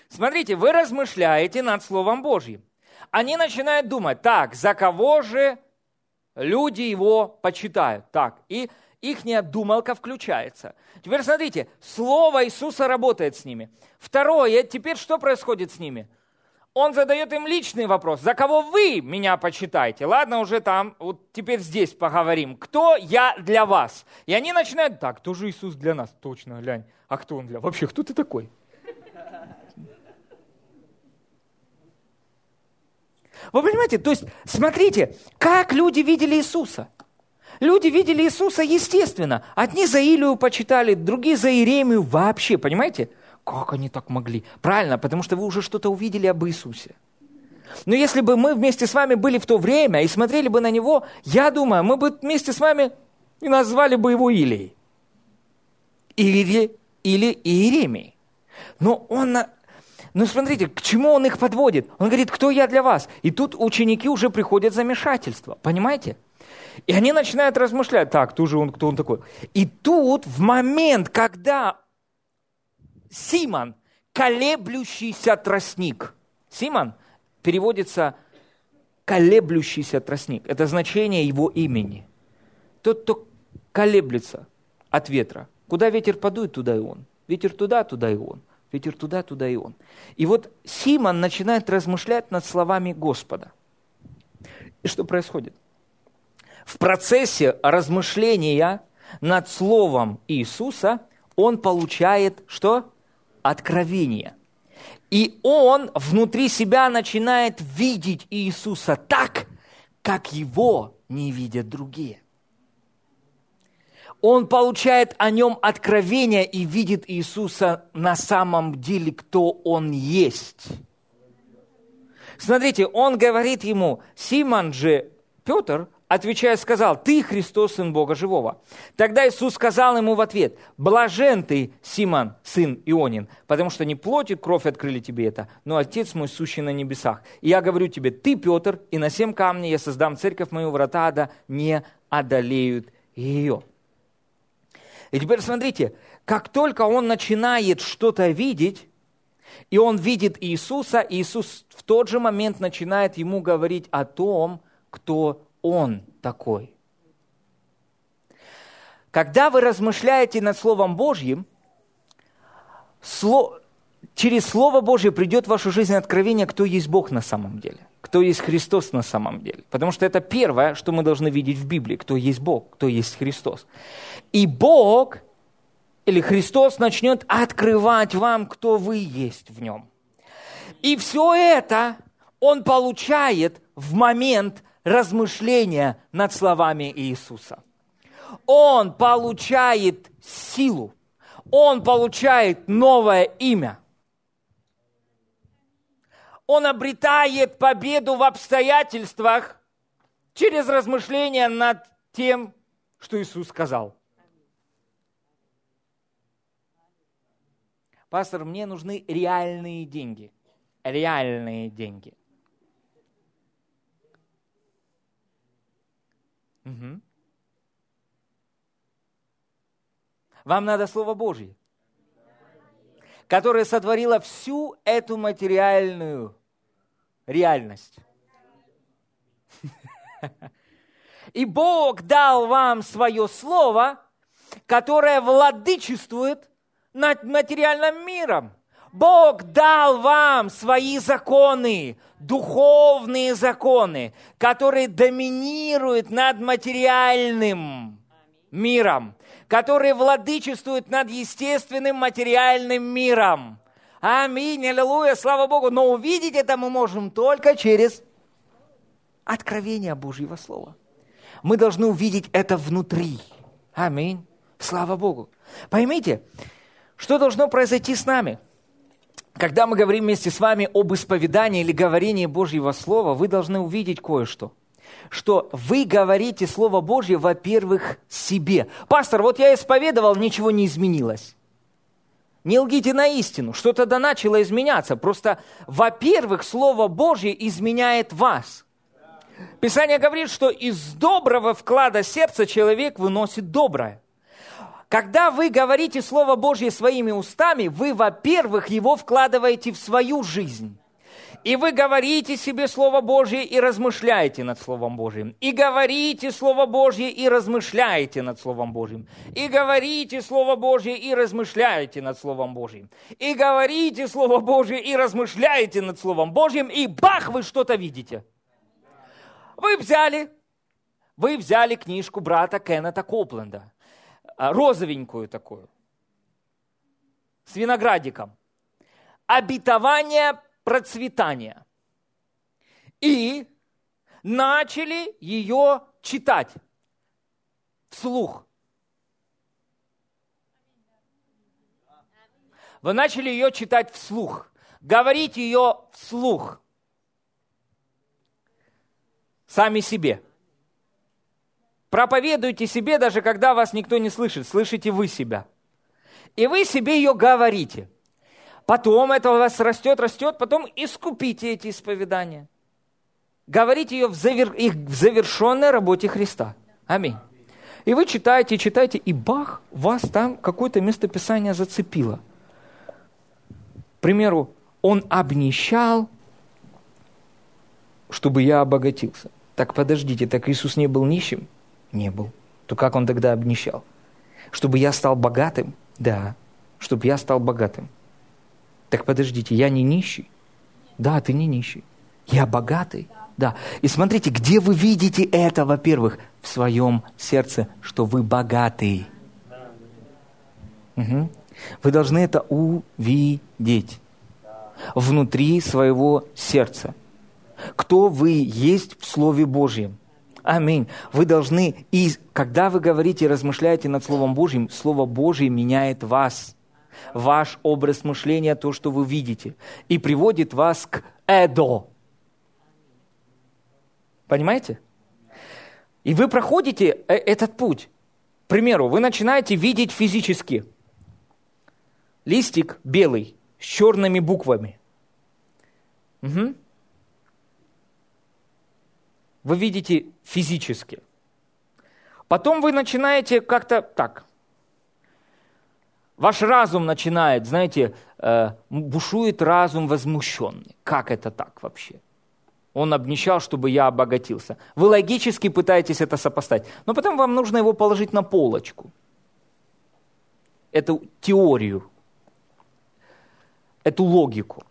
Смотрите, вы размышляете над Словом Божьим. Они начинают думать, так, за кого же люди его почитают? Так, и их думалка включается. Теперь смотрите, Слово Иисуса работает с ними. Второе, теперь что происходит с ними? Он задает им личный вопрос. За кого вы меня почитаете? Ладно, уже там, вот теперь здесь поговорим. Кто я для вас? И они начинают, так, кто же Иисус для нас? Точно, глянь. А кто он для? Вообще, кто ты такой? Вы понимаете? То есть, смотрите, как люди видели Иисуса. Люди видели Иисуса естественно. Одни за Илию почитали, другие за Иеремию вообще, понимаете? Как они так могли? Правильно, потому что вы уже что-то увидели об Иисусе. Но если бы мы вместе с вами были в то время и смотрели бы на него, я думаю, мы бы вместе с вами и назвали бы его Илией. Или, или Иеремией. Но он ну смотрите, к чему он их подводит? Он говорит, кто я для вас? И тут ученики уже приходят в замешательство, понимаете? И они начинают размышлять, так, кто же он, кто он такой? И тут, в момент, когда Симон, колеблющийся тростник, Симон переводится колеблющийся тростник, это значение его имени. Тот, кто колеблется от ветра. Куда ветер подует, туда и он. Ветер туда, туда и он. Ветер туда, туда и он. И вот Симон начинает размышлять над словами Господа. И что происходит? В процессе размышления над словом Иисуса он получает что? Откровение. И он внутри себя начинает видеть Иисуса так, как его не видят другие он получает о нем откровение и видит Иисуса на самом деле, кто он есть. Смотрите, он говорит ему, Симон же Петр, отвечая, сказал, ты Христос, Сын Бога Живого. Тогда Иисус сказал ему в ответ, блажен ты, Симон, сын Ионин, потому что не плоть и кровь открыли тебе это, но Отец мой, сущий на небесах. И я говорю тебе, ты, Петр, и на семь камней я создам церковь мою, врата ада не одолеют ее. И теперь смотрите, как только он начинает что-то видеть, и он видит Иисуса, Иисус в тот же момент начинает ему говорить о том, кто он такой. Когда вы размышляете над Словом Божьим, через Слово Божье придет в вашу жизнь откровение, кто есть Бог на самом деле, кто есть Христос на самом деле. Потому что это первое, что мы должны видеть в Библии, кто есть Бог, кто есть Христос. И Бог или Христос начнет открывать вам, кто вы есть в нем. И все это он получает в момент размышления над словами Иисуса. Он получает силу, он получает новое имя. Он обретает победу в обстоятельствах через размышления над тем, что Иисус сказал. Пастор, мне нужны реальные деньги. Реальные деньги. Угу. Вам надо Слово Божье, которое сотворило всю эту материальную реальность. И Бог дал вам свое Слово, которое владычествует над материальным миром. Бог дал вам свои законы, духовные законы, которые доминируют над материальным миром которые владычествуют над естественным материальным миром. Аминь, аллилуйя, слава Богу. Но увидеть это мы можем только через откровение Божьего Слова. Мы должны увидеть это внутри. Аминь. Слава Богу. Поймите, что должно произойти с нами? Когда мы говорим вместе с вами об исповедании или говорении Божьего Слова, вы должны увидеть кое-что – что вы говорите Слово Божье, во-первых, себе. Пастор, вот я исповедовал, ничего не изменилось. Не лгите на истину, что-то да начало изменяться. Просто, во-первых, Слово Божье изменяет вас. Писание говорит, что из доброго вклада сердца человек выносит доброе. Когда вы говорите Слово Божье своими устами, вы, во-первых, его вкладываете в свою жизнь. И вы говорите себе Слово Божье и размышляете над Словом Божьим. И говорите Слово Божье и размышляете над Словом Божьим. И говорите Слово Божье и размышляете над Словом Божьим. И говорите Слово Божье и размышляете над Словом Божьим. И бах, вы что-то видите. Вы взяли, вы взяли книжку брата Кеннета Копленда. А, розовенькую такую. С виноградиком. Обетование процветания. и начали ее читать вслух. Вы начали ее читать вслух, говорить ее вслух. Сами себе. Проповедуйте себе, даже когда вас никто не слышит. Слышите вы себя. И вы себе ее говорите. Потом это у вас растет, растет, потом искупите эти исповедания. Говорите ее в, завер... их в завершенной работе Христа. Аминь. И вы читаете, читаете, и бах, вас там какое-то местописание зацепило. К примеру, он обнищал, чтобы я обогатился. Так подождите, так Иисус не был нищим? Не был. То как он тогда обнищал? Чтобы я стал богатым? Да. Чтобы я стал богатым. Так подождите, я не нищий? Да, ты не нищий. Я богатый? Да. И смотрите, где вы видите это, во-первых, в своем сердце, что вы богатый. Угу. Вы должны это увидеть внутри своего сердца. Кто вы есть в Слове Божьем. Аминь. Вы должны, и когда вы говорите и размышляете над Словом Божьим, Слово Божье меняет вас. Ваш образ мышления, то, что вы видите, и приводит вас к Эдо. Понимаете? И вы проходите э, этот путь. К примеру, вы начинаете видеть физически. Листик белый с черными буквами. Угу. Вы видите физически. Потом вы начинаете как-то так. Ваш разум начинает, знаете, э, бушует разум возмущенный. Как это так вообще? Он обнищал, чтобы я обогатился. Вы логически пытаетесь это сопоставить, но потом вам нужно его положить на полочку. Эту теорию, эту логику.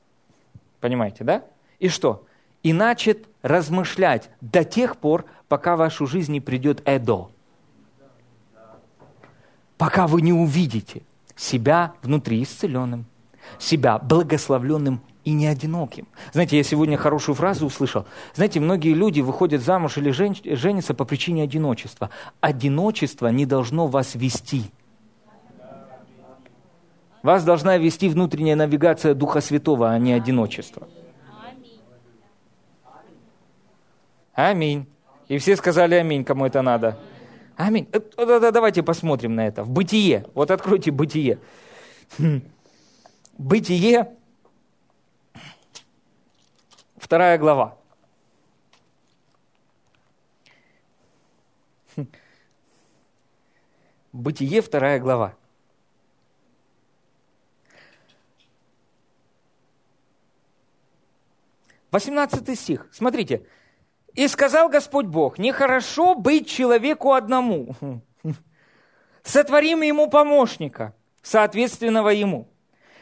Понимаете, да? И что? И начать размышлять до тех пор, пока в вашу жизнь не придет Эдо. Пока вы не увидите себя внутри исцеленным, себя благословленным и не одиноким. Знаете, я сегодня хорошую фразу услышал. Знаете, многие люди выходят замуж или жен, женятся по причине одиночества. Одиночество не должно вас вести. Вас должна вести внутренняя навигация Духа Святого, а не одиночество. Аминь. И все сказали аминь, кому это надо. Аминь. Э, давайте посмотрим на это. В бытие. Вот откройте бытие. Хм. Бытие Вторая глава. Бытие, вторая глава. Восемнадцатый стих. Смотрите. «И сказал Господь Бог, нехорошо быть человеку одному. Сотворим ему помощника, соответственного ему.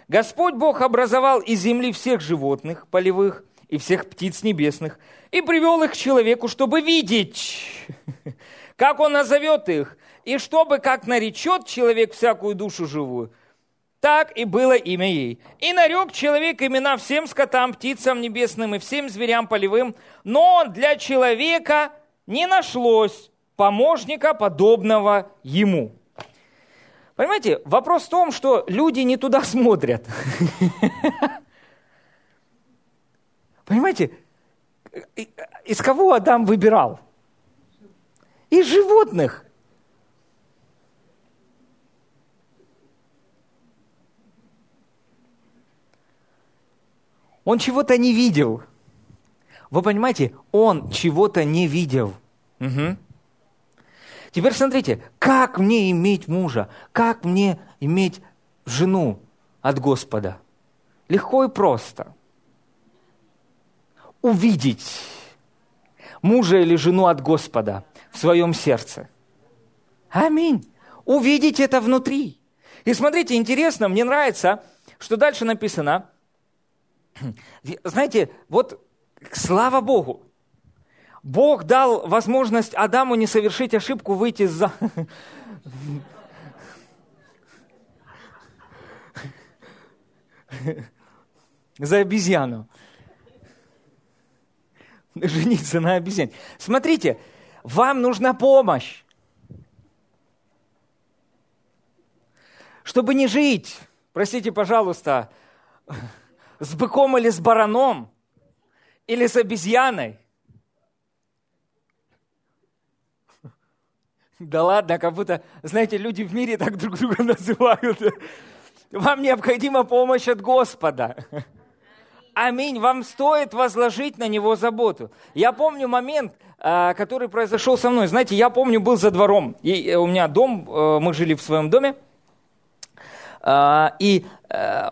Господь Бог образовал из земли всех животных полевых, и всех птиц небесных, и привел их к человеку, чтобы видеть, как он назовет их, и чтобы, как наречет человек всякую душу живую, так и было имя ей. И нарек человек имена всем скотам, птицам небесным и всем зверям полевым, но для человека не нашлось помощника, подобного ему. Понимаете, вопрос в том, что люди не туда смотрят. Понимаете, из кого Адам выбирал? Из животных. Он чего-то не видел. Вы понимаете, он чего-то не видел. Угу. Теперь смотрите, как мне иметь мужа, как мне иметь жену от Господа? Легко и просто увидеть мужа или жену от Господа в своем сердце. Аминь. Увидеть это внутри. И смотрите, интересно, мне нравится, что дальше написано. Знаете, вот слава Богу, Бог дал возможность Адаму не совершить ошибку, выйти за... за обезьяну. жениться на обезьяне. Смотрите, вам нужна помощь. Чтобы не жить, простите, пожалуйста, с быком или с бараном, или с обезьяной. Да ладно, как будто, знаете, люди в мире так друг друга называют. Вам необходима помощь от Господа. Аминь. Вам стоит возложить на него заботу. Я помню момент, а, который произошел со мной. Знаете, я помню, был за двором. И у меня дом, э, мы жили в своем доме. А, и э,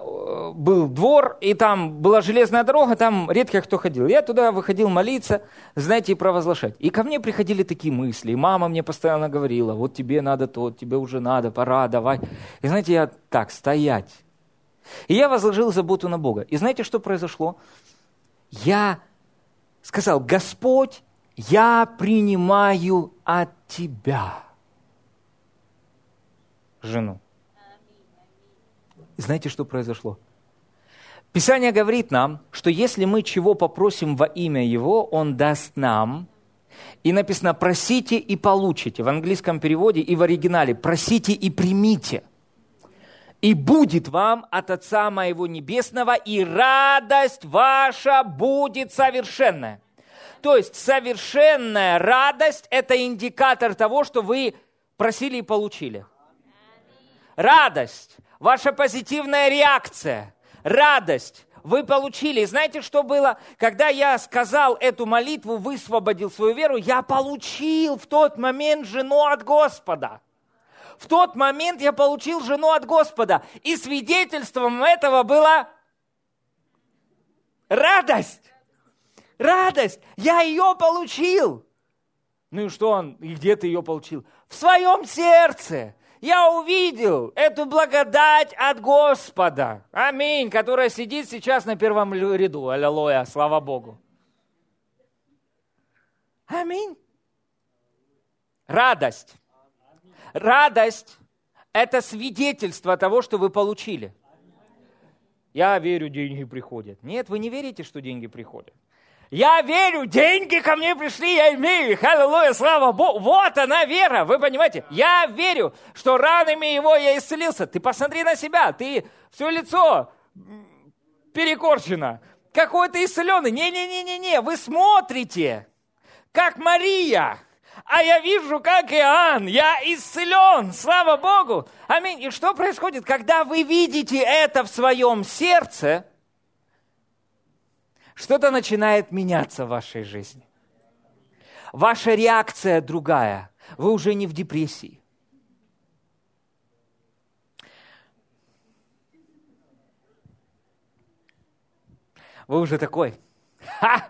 был двор, и там была железная дорога, там редко кто ходил. Я туда выходил молиться, знаете, и провозглашать. И ко мне приходили такие мысли, и мама мне постоянно говорила, вот тебе надо то, тебе уже надо, пора, давай. И знаете, я так, стоять. И я возложил заботу на Бога. И знаете, что произошло? Я сказал, Господь, я принимаю от Тебя жену. Знаете, что произошло? Писание говорит нам, что если мы чего попросим во имя Его, Он даст нам. И написано «просите и получите». В английском переводе и в оригинале «просите и примите». «И будет вам от Отца Моего Небесного, и радость ваша будет совершенная». То есть совершенная радость – это индикатор того, что вы просили и получили. Радость – ваша позитивная реакция, радость, вы получили. Знаете, что было? Когда я сказал эту молитву, высвободил свою веру, я получил в тот момент жену от Господа. В тот момент я получил жену от Господа. И свидетельством этого была радость. Радость. Я ее получил. Ну и что он, и где ты ее получил? В своем сердце я увидел эту благодать от Господа. Аминь, которая сидит сейчас на первом ряду. Аллилуйя, слава Богу. Аминь. Радость. Радость – это свидетельство того, что вы получили. Я верю, деньги приходят. Нет, вы не верите, что деньги приходят. Я верю, деньги ко мне пришли, я имею их. Аллилуйя, слава Богу. Вот она вера, вы понимаете? Я верю, что ранами его я исцелился. Ты посмотри на себя, ты все лицо перекорчено. Какой ты исцеленный. Не-не-не-не-не, вы смотрите, как Мария. А я вижу, как Иоанн, я исцелен, слава Богу. Аминь. И что происходит, когда вы видите это в своем сердце – что-то начинает меняться в вашей жизни. Ваша реакция другая. Вы уже не в депрессии. Вы уже такой, ха,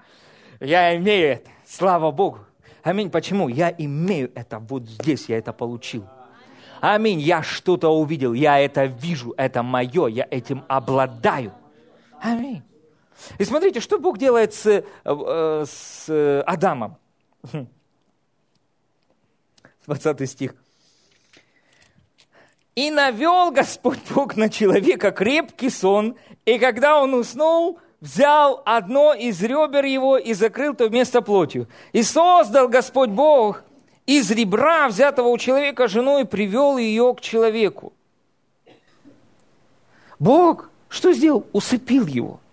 я имею это, слава Богу. Аминь. Почему? Я имею это вот здесь, я это получил. Аминь. Я что-то увидел, я это вижу, это мое, я этим обладаю. Аминь. И смотрите, что Бог делает с, э, э, с Адамом. 20 стих. «И навел Господь Бог на человека крепкий сон, и когда он уснул, взял одно из ребер его и закрыл то место плотью. И создал Господь Бог из ребра, взятого у человека жену, и привел ее к человеку. Бог что сделал? Усыпил его –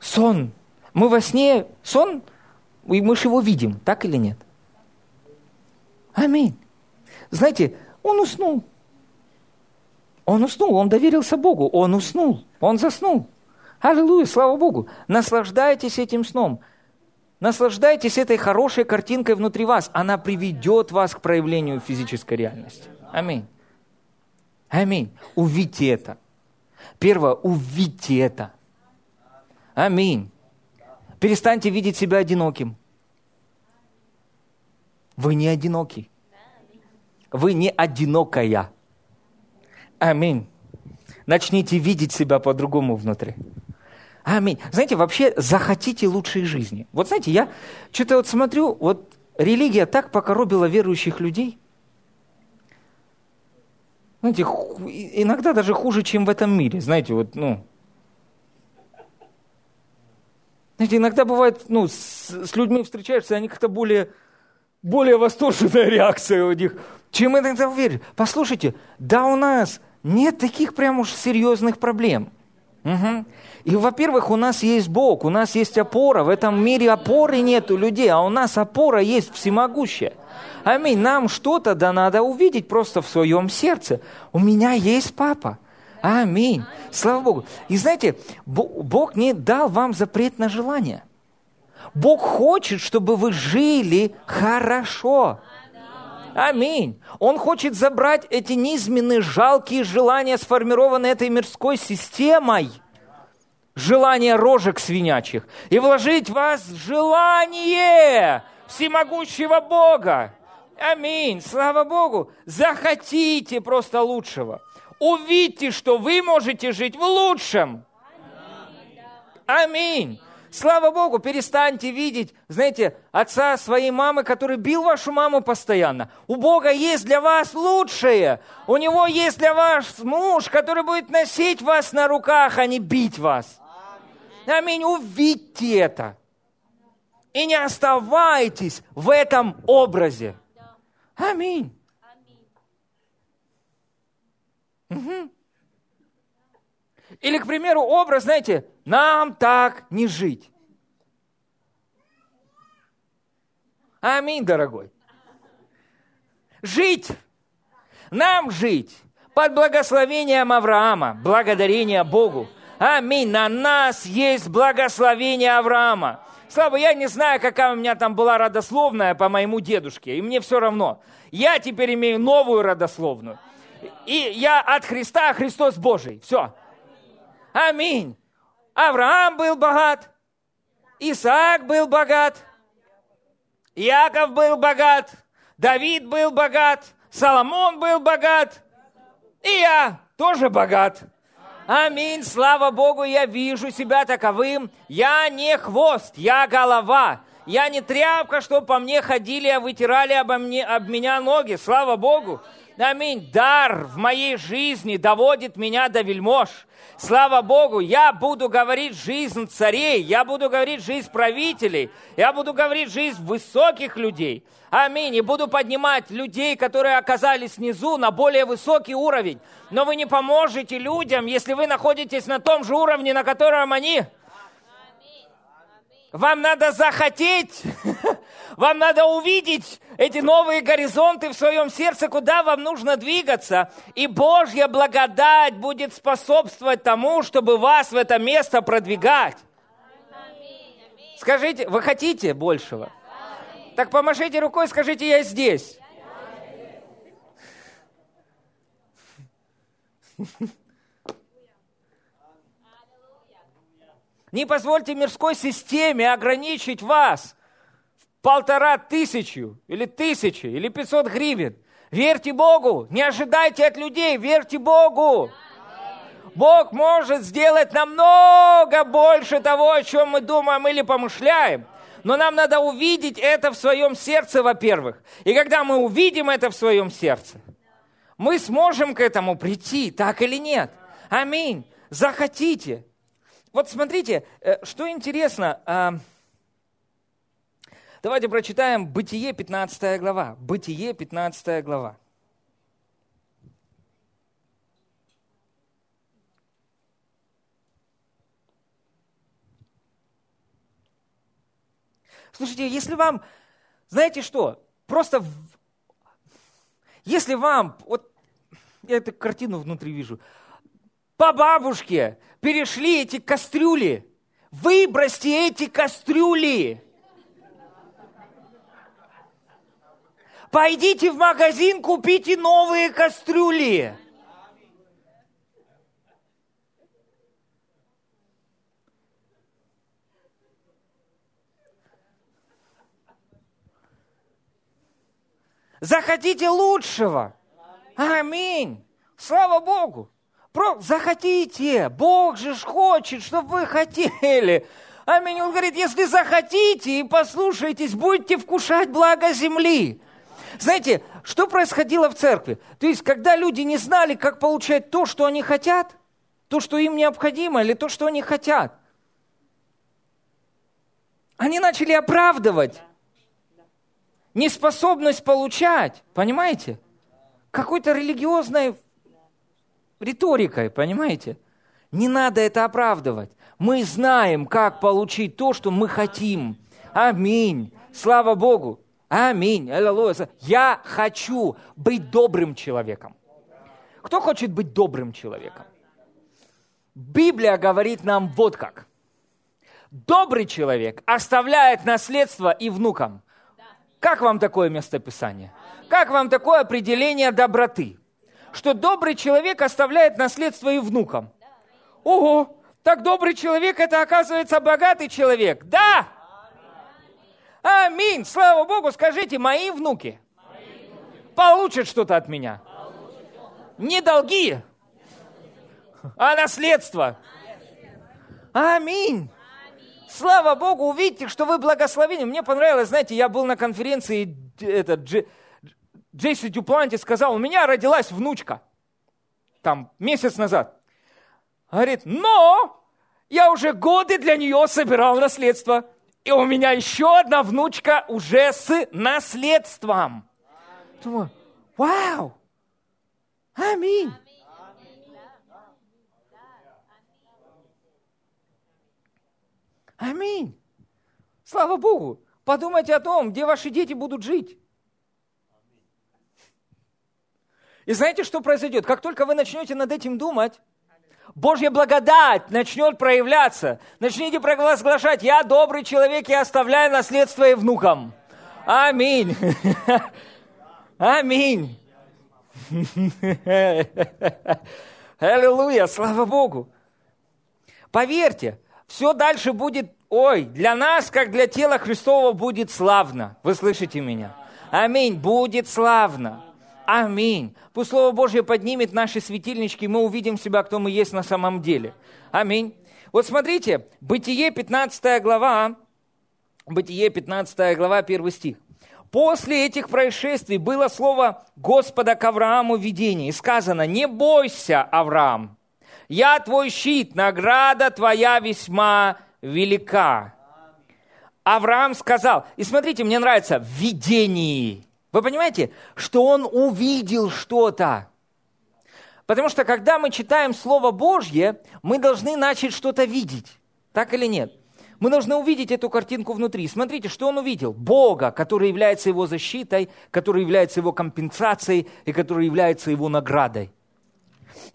Сон. Мы во сне, сон, и мы же его видим, так или нет? Аминь. Знаете, он уснул. Он уснул, он доверился Богу, он уснул, он заснул. Аллилуйя, слава Богу. Наслаждайтесь этим сном. Наслаждайтесь этой хорошей картинкой внутри вас. Она приведет вас к проявлению физической реальности. Аминь. Аминь. Увидьте это. Первое, увидьте это. Аминь. Перестаньте видеть себя одиноким. Вы не одиноки. Вы не одинокая. Аминь. Начните видеть себя по-другому внутри. Аминь. Знаете, вообще захотите лучшей жизни. Вот знаете, я что-то вот смотрю, вот религия так покоробила верующих людей. Знаете, иногда даже хуже, чем в этом мире. Знаете, вот, ну, Знаете, иногда бывает, ну, с, с людьми встречаешься, они как-то более, более восторженная реакция у них, чем иногда уверен. Послушайте, да у нас нет таких прям уж серьезных проблем. Угу. И, во-первых, у нас есть Бог, у нас есть опора. В этом мире опоры нет у людей, а у нас опора есть всемогущая. Аминь. Нам что-то да надо увидеть просто в своем сердце. У меня есть папа. Аминь. Слава Богу. И знаете, Бог не дал вам запрет на желание. Бог хочет, чтобы вы жили хорошо. Аминь. Он хочет забрать эти низменные, жалкие желания, сформированные этой мирской системой, желания рожек свинячих, и вложить в вас желание всемогущего Бога. Аминь. Слава Богу. Захотите просто лучшего. Увидьте, что вы можете жить в лучшем. Аминь. Слава Богу, перестаньте видеть, знаете, отца своей мамы, который бил вашу маму постоянно. У Бога есть для вас лучшее. У Него есть для вас муж, который будет носить вас на руках, а не бить вас. Аминь. Увидьте это. И не оставайтесь в этом образе. Аминь. Угу. Или, к примеру, образ, знаете, нам так не жить. Аминь, дорогой. Жить. Нам жить под благословением Авраама, благодарение Богу. Аминь. На нас есть благословение Авраама. Слава, я не знаю, какая у меня там была родословная по моему дедушке, и мне все равно. Я теперь имею новую родословную. И я от Христа, а Христос Божий. Все. Аминь. Авраам был богат, Исаак был богат, Яков был богат, Давид был богат, Соломон был богат, и я тоже богат. Аминь, слава Богу, я вижу себя таковым. Я не хвост, я голова. Я не тряпка, что по мне ходили, а вытирали обо мне, об меня ноги. Слава Богу. Аминь. Дар в моей жизни доводит меня до вельмож. Слава Богу, я буду говорить жизнь царей, я буду говорить жизнь правителей, я буду говорить жизнь высоких людей. Аминь. И буду поднимать людей, которые оказались внизу, на более высокий уровень. Но вы не поможете людям, если вы находитесь на том же уровне, на котором они. Вам надо захотеть, вам надо увидеть эти новые горизонты в своем сердце, куда вам нужно двигаться. И Божья благодать будет способствовать тому, чтобы вас в это место продвигать. Скажите, вы хотите большего? Так помашите рукой, скажите, я здесь. Не позвольте мирской системе ограничить вас полтора тысячу, или тысячи, или пятьсот гривен. Верьте Богу, не ожидайте от людей, верьте Богу. Бог может сделать намного больше того, о чем мы думаем или помышляем. Но нам надо увидеть это в своем сердце, во-первых. И когда мы увидим это в своем сердце, мы сможем к этому прийти, так или нет. Аминь. Захотите. Вот смотрите, э, что интересно. Давайте прочитаем Бытие 15 глава. Бытие 15 глава. Слушайте, если вам, знаете что, просто, если вам, вот я эту картину внутри вижу, по бабушке перешли эти кастрюли. Выбросьте эти кастрюли. Пойдите в магазин, купите новые кастрюли. Захотите лучшего. Аминь. Слава Богу. Про, захотите. Бог же хочет, чтобы вы хотели. Аминь. Он говорит, если захотите и послушаетесь, будете вкушать благо земли. Знаете, что происходило в церкви? То есть, когда люди не знали, как получать то, что они хотят, то, что им необходимо, или то, что они хотят. Они начали оправдывать неспособность получать, понимаете? Какой-то религиозной риторикой, понимаете? Не надо это оправдывать. Мы знаем, как получить то, что мы хотим. Аминь. Слава Богу. Аминь. Аллилуйя. Я хочу быть добрым человеком. Кто хочет быть добрым человеком? Библия говорит нам вот как. Добрый человек оставляет наследство и внукам. Как вам такое местописание? Как вам такое определение доброты? Что добрый человек оставляет наследство и внукам. Ого, так добрый человек это оказывается богатый человек. Да! Аминь. Слава Богу, скажите, мои внуки получат что-то от меня. Не долги, а наследство. Аминь. Слава Богу, увидите, что вы благословены. Мне понравилось, знаете, я был на конференции, этот, Дж, Джейси Дюпланти сказал, у меня родилась внучка, там, месяц назад. Говорит, но я уже годы для нее собирал наследство. И у меня еще одна внучка уже с наследством. Думаю, вау! Аминь. Аминь. Слава Богу. Подумайте о том, где ваши дети будут жить. И знаете, что произойдет? Как только вы начнете над этим думать, Божья благодать начнет проявляться. Начните провозглашать, я добрый человек, я оставляю наследство и внукам. Аминь. Аминь. Аллилуйя, слава Богу. Поверьте, все дальше будет, ой, для нас, как для тела Христова, будет славно. Вы слышите меня? Аминь, будет славно. Аминь. Пусть Слово Божье поднимет наши светильнички, мы увидим себя, кто мы есть на самом деле. Аминь. Вот смотрите, Бытие 15 глава, Бытие 15 глава, 1 стих. После этих происшествий было слово Господа к Аврааму в видении. И сказано, не бойся, Авраам, я твой щит, награда твоя весьма велика. Авраам сказал, и смотрите, мне нравится, в видении. Вы понимаете, что он увидел что-то. Потому что когда мы читаем Слово Божье, мы должны начать что-то видеть. Так или нет? Мы должны увидеть эту картинку внутри. Смотрите, что он увидел. Бога, который является его защитой, который является его компенсацией и который является его наградой.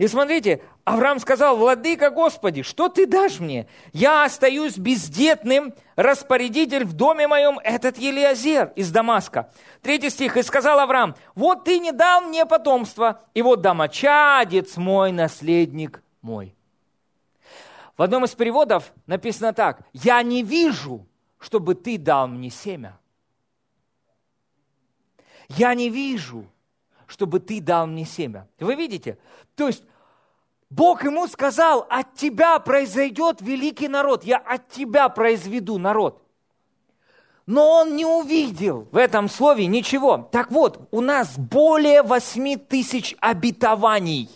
И смотрите, Авраам сказал, «Владыка Господи, что ты дашь мне? Я остаюсь бездетным, распорядитель в доме моем, этот Елиазер из Дамаска». Третий стих, «И сказал Авраам, вот ты не дал мне потомства, и вот домочадец мой, наследник мой». В одном из переводов написано так, «Я не вижу, чтобы ты дал мне семя». Я не вижу, чтобы ты дал мне семя. Вы видите? То есть Бог ему сказал, от тебя произойдет великий народ, я от тебя произведу народ. Но он не увидел в этом слове ничего. Так вот, у нас более 8 тысяч обетований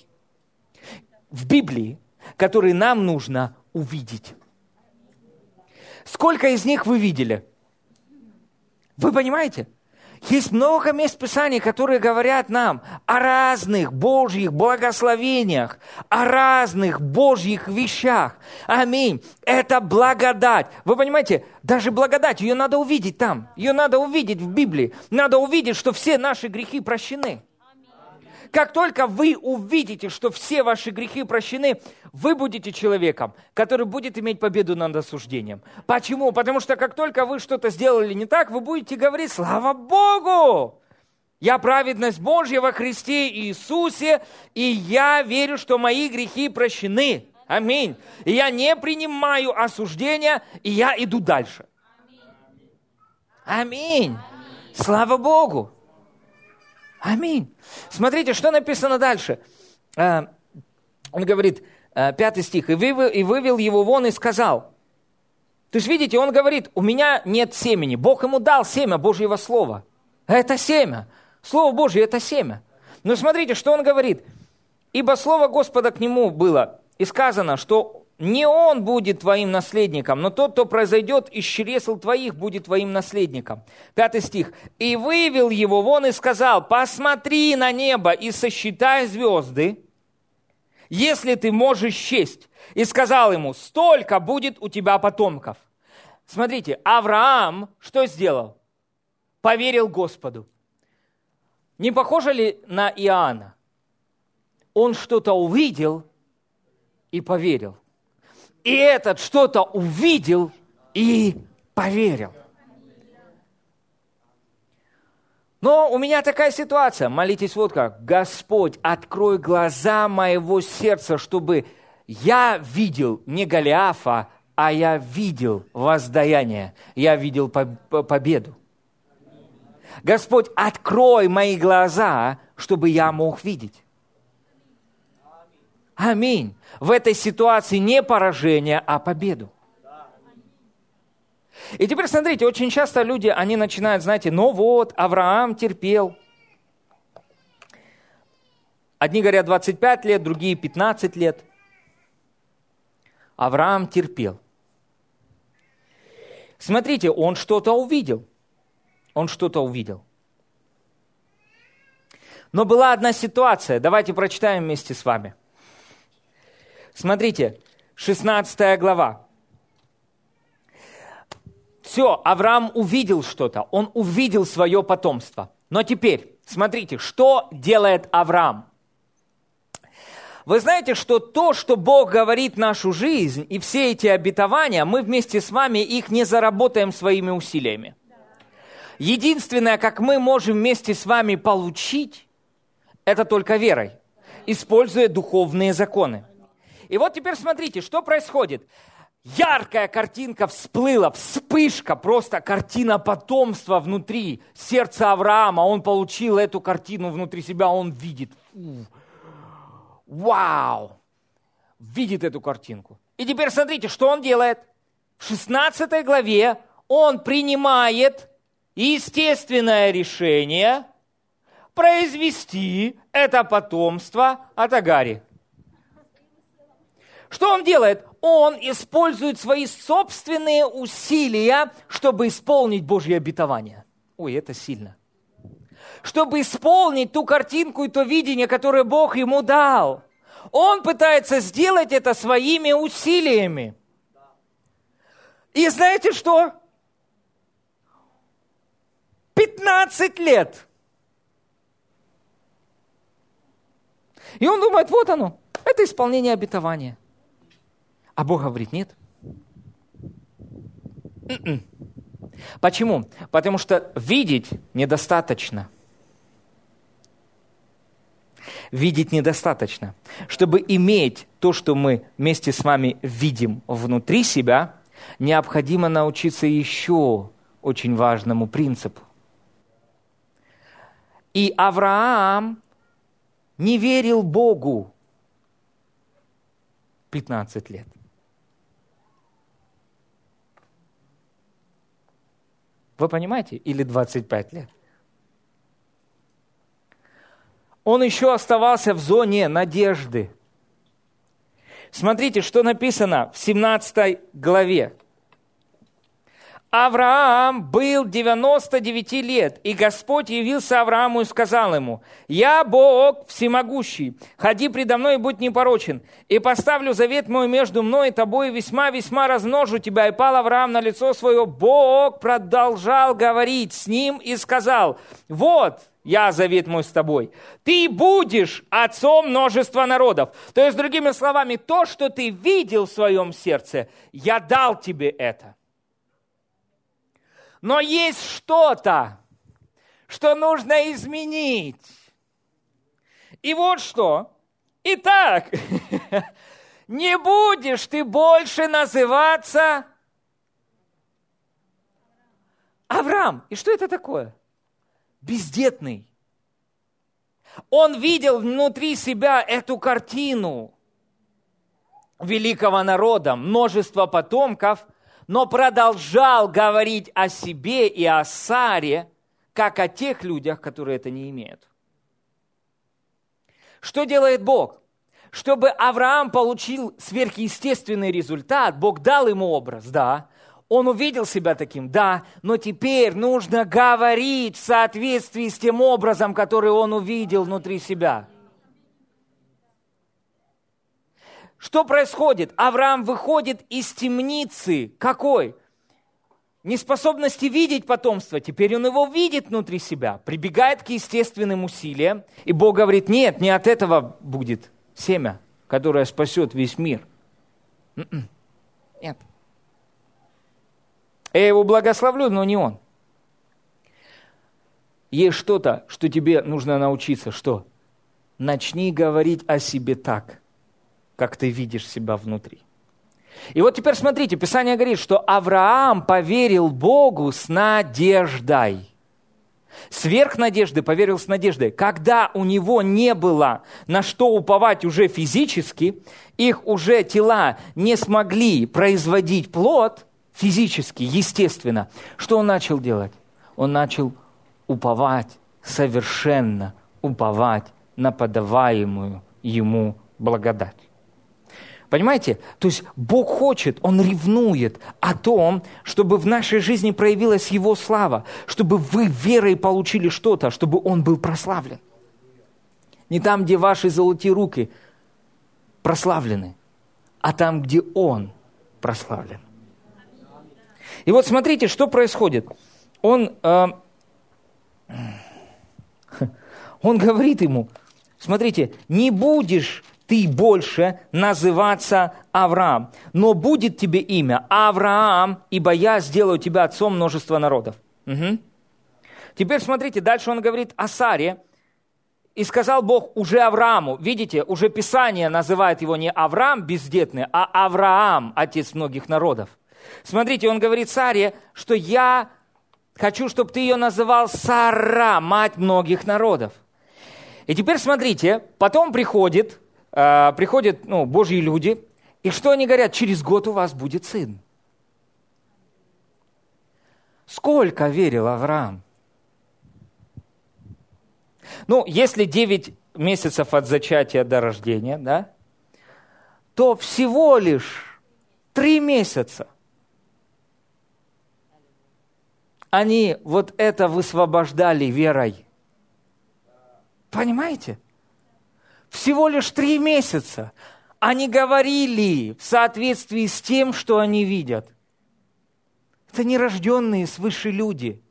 в Библии, которые нам нужно увидеть. Сколько из них вы видели? Вы понимаете? Есть много мест Писания, которые говорят нам о разных Божьих благословениях, о разных Божьих вещах. Аминь. Это благодать. Вы понимаете, даже благодать, ее надо увидеть там. Ее надо увидеть в Библии. Надо увидеть, что все наши грехи прощены. Как только вы увидите, что все ваши грехи прощены, вы будете человеком, который будет иметь победу над осуждением. Почему? Потому что как только вы что-то сделали не так, вы будете говорить, слава Богу! Я праведность Божья во Христе Иисусе, и я верю, что мои грехи прощены. Аминь. И я не принимаю осуждения, и я иду дальше. Аминь. Слава Богу. Аминь. Смотрите, что написано дальше. А, он говорит, а, пятый стих, «И вывел, и вывел его вон и сказал». То есть, видите, он говорит, у меня нет семени. Бог ему дал семя Божьего Слова. Это семя. Слово Божье – это семя. Но смотрите, что он говорит. «Ибо слово Господа к нему было, и сказано, что не он будет твоим наследником, но тот, кто произойдет из чресл твоих, будет твоим наследником. Пятый стих. «И вывел его вон и сказал, посмотри на небо и сосчитай звезды, если ты можешь счесть. И сказал ему, столько будет у тебя потомков. Смотрите, Авраам что сделал? Поверил Господу. Не похоже ли на Иоанна? Он что-то увидел и поверил. И этот что-то увидел и поверил. Но у меня такая ситуация. Молитесь вот как. Господь, открой глаза моего сердца, чтобы я видел не Голиафа, а я видел воздаяние, я видел победу. Господь, открой мои глаза, чтобы я мог видеть. Аминь. В этой ситуации не поражение, а победу. И теперь смотрите, очень часто люди, они начинают, знаете, ну вот, Авраам терпел. Одни говорят 25 лет, другие 15 лет. Авраам терпел. Смотрите, он что-то увидел. Он что-то увидел. Но была одна ситуация. Давайте прочитаем вместе с вами. Смотрите, 16 глава. Все, Авраам увидел что-то, он увидел свое потомство. Но теперь, смотрите, что делает Авраам? Вы знаете, что то, что Бог говорит нашу жизнь, и все эти обетования, мы вместе с вами их не заработаем своими усилиями. Единственное, как мы можем вместе с вами получить, это только верой, используя духовные законы. И вот теперь смотрите, что происходит. Яркая картинка всплыла, вспышка, просто картина потомства внутри сердца Авраама. Он получил эту картину внутри себя, он видит. Вау! Видит эту картинку. И теперь смотрите, что он делает. В 16 главе он принимает естественное решение произвести это потомство от Агари. Что он делает? Он использует свои собственные усилия, чтобы исполнить Божье обетование. Ой, это сильно. Чтобы исполнить ту картинку и то видение, которое Бог ему дал. Он пытается сделать это своими усилиями. И знаете что? 15 лет. И он думает, вот оно, это исполнение обетования. А Бог говорит, нет. М-м. Почему? Потому что видеть недостаточно. Видеть недостаточно. Чтобы иметь то, что мы вместе с вами видим внутри себя, необходимо научиться еще очень важному принципу. И Авраам не верил Богу 15 лет. Вы понимаете? Или 25 лет. Он еще оставался в зоне надежды. Смотрите, что написано в 17 главе. Авраам был 99 лет, и Господь явился Аврааму и сказал ему, «Я Бог всемогущий, ходи предо мной и будь непорочен, и поставлю завет мой между мной и тобой, весьма-весьма размножу тебя». И пал Авраам на лицо свое. Бог продолжал говорить с ним и сказал, «Вот, я завет мой с тобой. Ты будешь отцом множества народов. То есть, другими словами, то, что ты видел в своем сердце, я дал тебе это. Но есть что-то, что нужно изменить. И вот что. Итак, не будешь ты больше называться Авраам. И что это такое? Бездетный. Он видел внутри себя эту картину великого народа, множество потомков, но продолжал говорить о себе и о Саре, как о тех людях, которые это не имеют. Что делает Бог? чтобы Авраам получил сверхъестественный результат, Бог дал ему образ, да, он увидел себя таким, да, но теперь нужно говорить в соответствии с тем образом, который он увидел внутри себя. Что происходит? Авраам выходит из темницы. Какой? Неспособности видеть потомство. Теперь он его видит внутри себя. Прибегает к естественным усилиям. И Бог говорит, нет, не от этого будет семя, которое спасет весь мир. М-м. Нет. Я его благословлю, но не он. Есть что-то, что тебе нужно научиться. Что? Начни говорить о себе так, как ты видишь себя внутри. И вот теперь смотрите, Писание говорит, что Авраам поверил Богу с надеждой. Сверх надежды поверил с надеждой. Когда у него не было на что уповать уже физически, их уже тела не смогли производить плод физически, естественно, что он начал делать? Он начал уповать, совершенно уповать на подаваемую ему благодать. Понимаете? То есть Бог хочет, Он ревнует о том, чтобы в нашей жизни проявилась Его слава, чтобы вы верой получили что-то, чтобы Он был прославлен. Не там, где ваши золотые руки прославлены, а там, где Он прославлен. И вот смотрите, что происходит. Он, э, он говорит ему, смотрите, не будешь ты больше называться Авраам, но будет тебе имя Авраам, ибо я сделаю тебя отцом множества народов. Угу. Теперь смотрите, дальше он говорит о Саре, и сказал Бог уже Аврааму, видите, уже Писание называет его не Авраам бездетный, а Авраам, отец многих народов. Смотрите, он говорит Саре, что я хочу, чтобы ты ее называл Сара, мать многих народов. И теперь смотрите, потом приходит э, приходят ну, Божьи люди, и что они говорят? Через год у вас будет сын. Сколько верил Авраам? Ну, если 9 месяцев от зачатия до рождения, да, то всего лишь 3 месяца они вот это высвобождали верой. Понимаете? Всего лишь три месяца. Они говорили в соответствии с тем, что они видят. Это нерожденные свыше люди.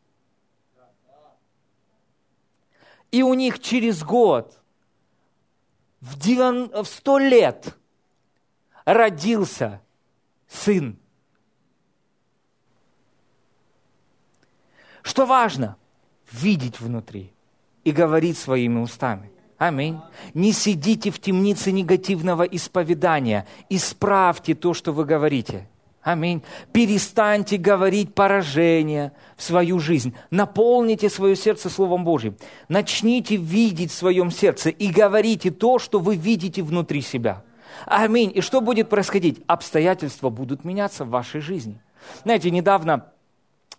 И у них через год, в, 9, в 100 лет, родился сын. Что важно? Видеть внутри и говорить своими устами. Аминь. Не сидите в темнице негативного исповедания. Исправьте то, что вы говорите. Аминь. Перестаньте говорить поражение в свою жизнь. Наполните свое сердце Словом Божьим. Начните видеть в своем сердце и говорите то, что вы видите внутри себя. Аминь. И что будет происходить? Обстоятельства будут меняться в вашей жизни. Знаете, недавно,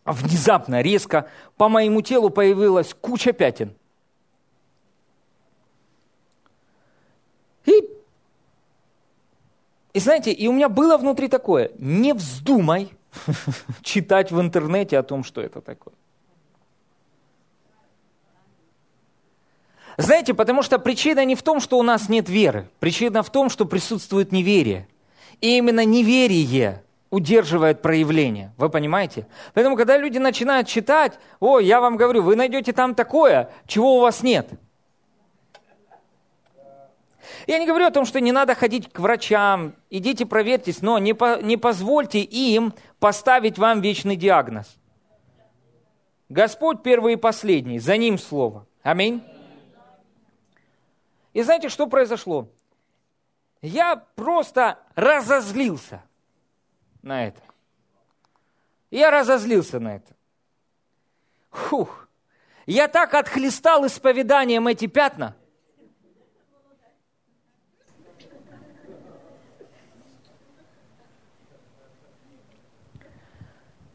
внезапно, резко по моему телу появилась куча пятен – и знаете, и у меня было внутри такое, не вздумай читать в интернете о том, что это такое. Знаете, потому что причина не в том, что у нас нет веры. Причина в том, что присутствует неверие. И именно неверие удерживает проявление. Вы понимаете? Поэтому, когда люди начинают читать, о, я вам говорю, вы найдете там такое, чего у вас нет – я не говорю о том, что не надо ходить к врачам, идите проверьтесь, но не, по, не позвольте им поставить вам вечный диагноз. Господь первый и последний, за ним слово. Аминь. И знаете, что произошло? Я просто разозлился на это. Я разозлился на это. Фух. Я так отхлестал исповеданием эти пятна –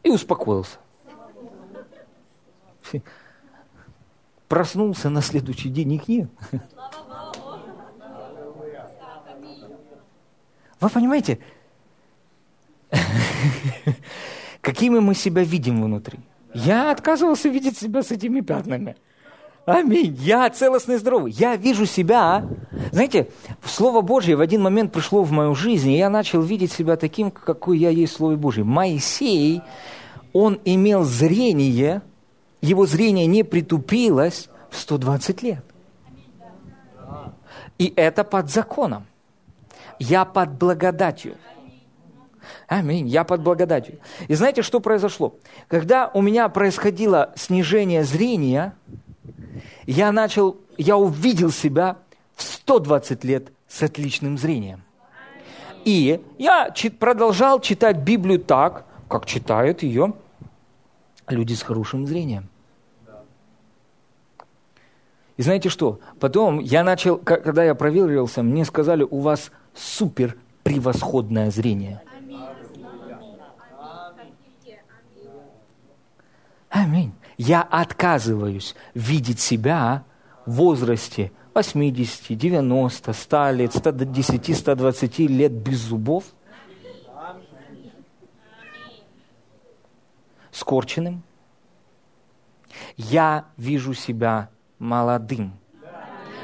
и успокоился. Проснулся на следующий день, их нет. Вы понимаете, какими мы себя видим внутри? Я отказывался видеть себя с этими пятнами. Аминь. Я целостный и здоровый. Я вижу себя. Знаете, Слово Божье в один момент пришло в мою жизнь, и я начал видеть себя таким, какой я есть в Слове Божьем. Моисей, он имел зрение, его зрение не притупилось в 120 лет. И это под законом. Я под благодатью. Аминь. Я под благодатью. И знаете, что произошло? Когда у меня происходило снижение зрения, я начал, я увидел себя в 120 лет с отличным зрением. И я продолжал читать Библию так, как читают ее люди с хорошим зрением. И знаете что? Потом я начал, когда я проверился, мне сказали, у вас супер превосходное зрение. Аминь. Я отказываюсь видеть себя в возрасте 80, 90, 100 лет, 110, 120 лет без зубов, скорченным. Я вижу себя молодым.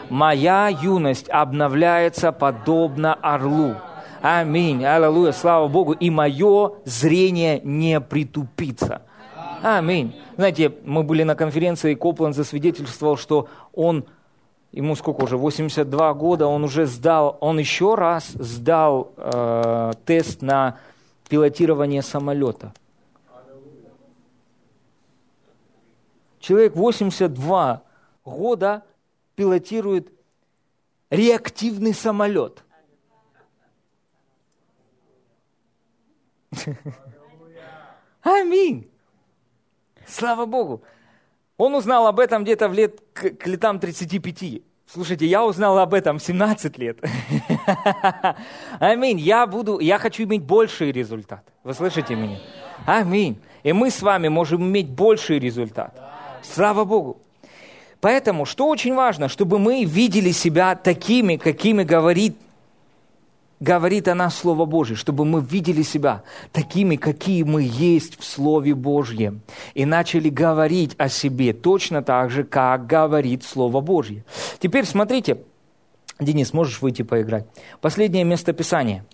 Моя юность обновляется подобно орлу. Аминь. Аллилуйя. Слава Богу. И мое зрение не притупится. Аминь. Знаете, мы были на конференции, и Копланд засвидетельствовал, что он, ему сколько уже, 82 года, он уже сдал, он еще раз сдал э, тест на пилотирование самолета. Человек 82 года пилотирует реактивный самолет. Аминь. Слава Богу. Он узнал об этом где-то в лет, к, к летам 35. Слушайте, я узнал об этом в 17 лет. Аминь. Я буду, я хочу иметь больший результат. Вы слышите меня? Аминь. И мы с вами можем иметь больший результат. Слава Богу. Поэтому, что очень важно, чтобы мы видели себя такими, какими говорит говорит о нас Слово Божье, чтобы мы видели себя такими, какие мы есть в Слове Божьем, и начали говорить о себе точно так же, как говорит Слово Божье. Теперь смотрите, Денис, можешь выйти поиграть. Последнее место Писания.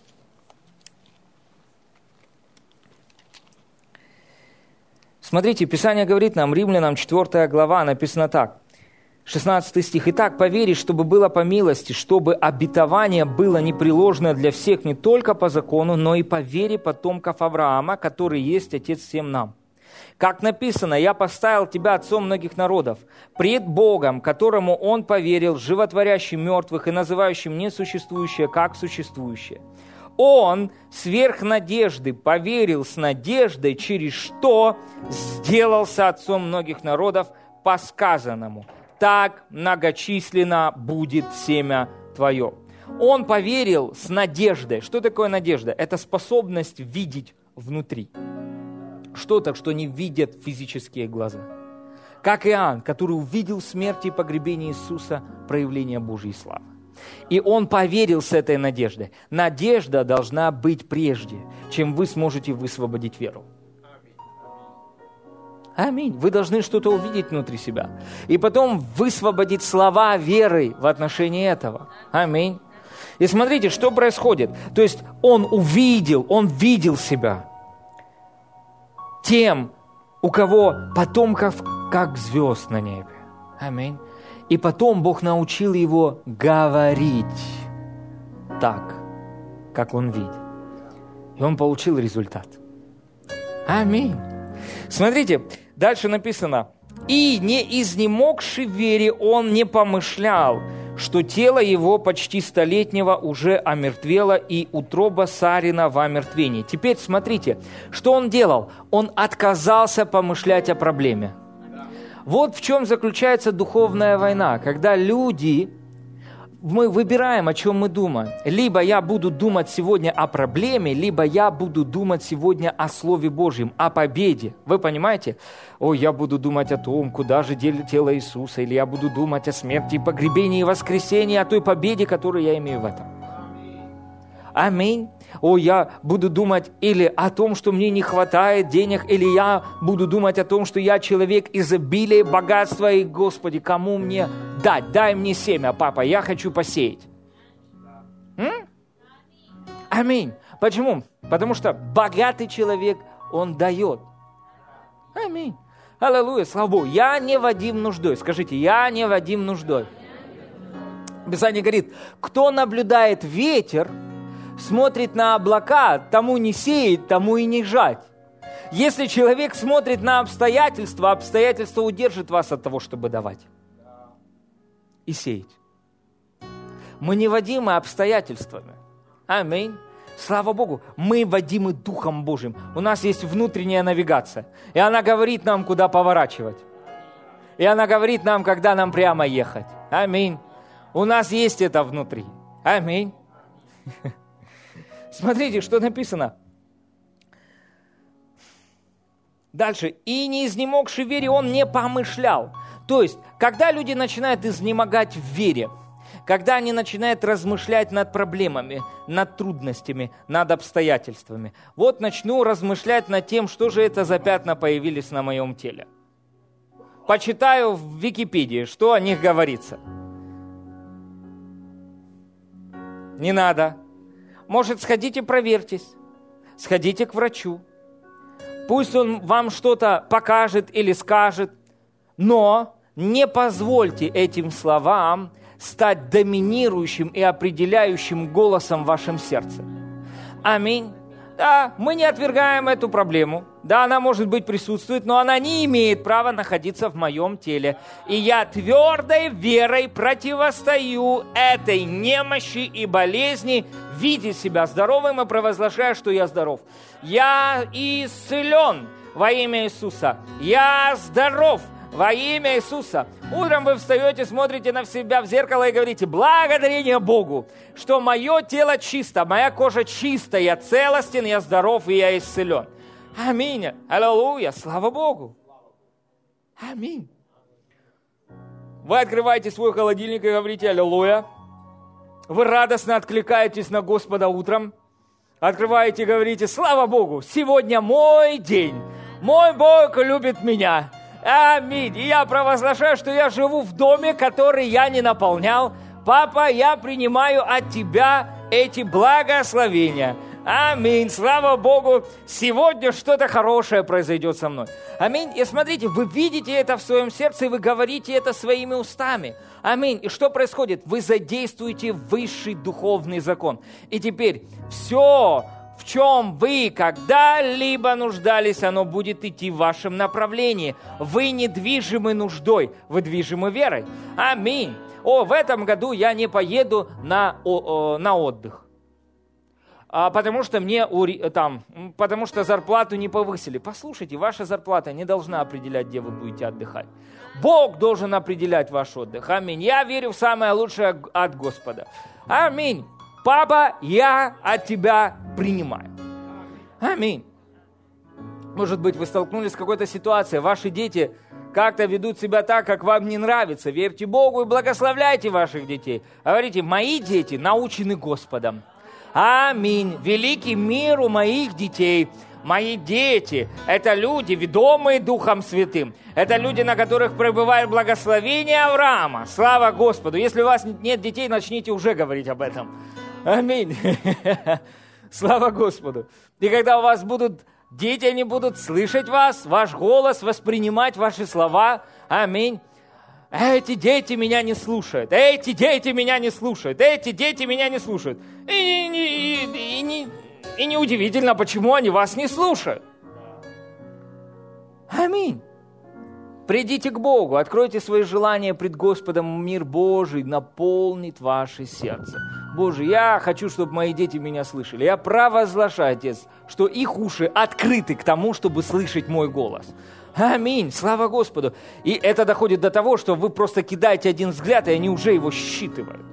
Смотрите, Писание говорит нам, Римлянам 4 глава, написано так. 16 стих. «Итак, поверить, чтобы было по милости, чтобы обетование было непреложно для всех не только по закону, но и по вере потомков Авраама, который есть Отец всем нам. Как написано, «Я поставил тебя отцом многих народов, пред Богом, которому он поверил, животворящим мертвых и называющим несуществующее как существующее». Он сверх надежды поверил с надеждой, через что сделался отцом многих народов по сказанному – так многочисленно будет семя твое. Он поверил с надеждой. Что такое надежда? Это способность видеть внутри. Что-то, что не видят физические глаза. Как Иоанн, который увидел в смерти и погребении Иисуса проявление Божьей славы. И он поверил с этой надеждой. Надежда должна быть прежде, чем вы сможете высвободить веру. Аминь. Вы должны что-то увидеть внутри себя. И потом высвободить слова веры в отношении этого. Аминь. И смотрите, что происходит. То есть он увидел, он видел себя тем, у кого потомков как звезд на небе. Аминь. И потом Бог научил его говорить так, как он видит. И он получил результат. Аминь. Смотрите, Дальше написано, «И не изнемогший в вере он не помышлял, что тело его почти столетнего уже омертвело, и утроба Сарина в омертвении». Теперь смотрите, что он делал? Он отказался помышлять о проблеме. Вот в чем заключается духовная война, когда люди мы выбираем, о чем мы думаем. Либо я буду думать сегодня о проблеме, либо я буду думать сегодня о Слове Божьем, о победе. Вы понимаете? Ой, я буду думать о том, куда же тело Иисуса, или я буду думать о смерти, погребении и воскресении, о той победе, которую я имею в этом. Аминь. О, я буду думать или о том, что мне не хватает денег, или я буду думать о том, что я человек изобилия, богатства, и, Господи, кому мне дать? Дай мне семя, папа, я хочу посеять. М? Аминь. Почему? Потому что богатый человек, он дает. Аминь. Аллилуйя, слава Богу. Я не Вадим нуждой. Скажите, я не Вадим нуждой. Писание говорит, кто наблюдает ветер, смотрит на облака, тому не сеять, тому и не жать. Если человек смотрит на обстоятельства, обстоятельства удержат вас от того, чтобы давать и сеять. Мы не водимы обстоятельствами. Аминь. Слава Богу, мы водимы Духом Божьим. У нас есть внутренняя навигация. И она говорит нам, куда поворачивать. И она говорит нам, когда нам прямо ехать. Аминь. У нас есть это внутри. Аминь. Смотрите, что написано. Дальше. «И не изнемогший вере он не помышлял». То есть, когда люди начинают изнемогать в вере, когда они начинают размышлять над проблемами, над трудностями, над обстоятельствами. Вот начну размышлять над тем, что же это за пятна появились на моем теле. Почитаю в Википедии, что о них говорится. Не надо. Может, сходите проверьтесь. Сходите к врачу. Пусть он вам что-то покажет или скажет, но не позвольте этим словам стать доминирующим и определяющим голосом в вашем сердце. Аминь. Да, мы не отвергаем эту проблему. Да, она может быть присутствует, но она не имеет права находиться в моем теле. И я твердой верой противостою этой немощи и болезни, видя себя здоровым и провозглашая, что я здоров. Я исцелен во имя Иисуса. Я здоров во имя Иисуса. Утром вы встаете, смотрите на себя в зеркало и говорите, благодарение Богу, что мое тело чисто, моя кожа чистая, я целостен, я здоров и я исцелен. Аминь. Аллилуйя. Слава Богу. Аминь. Вы открываете свой холодильник и говорите Аллилуйя. Вы радостно откликаетесь на Господа утром. Открываете и говорите, слава Богу, сегодня мой день. Мой Бог любит меня. Аминь. И я провозглашаю, что я живу в доме, который я не наполнял. Папа, я принимаю от Тебя эти благословения. Аминь. Слава Богу, сегодня что-то хорошее произойдет со мной. Аминь. И смотрите, вы видите это в своем сердце, и вы говорите это своими устами. Аминь. И что происходит? Вы задействуете высший духовный закон. И теперь все, в чем вы когда-либо нуждались, оно будет идти в вашем направлении. Вы не движимы нуждой, вы движимы верой. Аминь. О, в этом году я не поеду на, о, о, на отдых. А, потому что мне там, потому что зарплату не повысили. Послушайте, ваша зарплата не должна определять, где вы будете отдыхать. Бог должен определять ваш отдых. Аминь. Я верю в самое лучшее от Господа. Аминь. Папа, я от тебя принимаю. Аминь. Может быть, вы столкнулись с какой-то ситуацией, ваши дети как-то ведут себя так, как вам не нравится. Верьте Богу и благословляйте ваших детей. Говорите, мои дети научены Господом. Аминь. Великий мир у моих детей. Мои дети – это люди, ведомые Духом Святым. Это люди, на которых пребывает благословение Авраама. Слава Господу. Если у вас нет детей, начните уже говорить об этом. Аминь. Слава Господу. И когда у вас будут дети, они будут слышать вас, ваш голос, воспринимать ваши слова. Аминь. Эти дети меня не слушают. Эти дети меня не слушают. Эти дети меня не слушают. И, и, и, и, не, и неудивительно, почему они вас не слушают. Аминь. Придите к Богу, откройте свои желания пред Господом, мир Божий наполнит ваше сердце. Боже, я хочу, чтобы мои дети меня слышали. Я провозглашаю, Отец, что их уши открыты к тому, чтобы слышать мой голос. Аминь, слава Господу. И это доходит до того, что вы просто кидаете один взгляд, и они уже его считывают.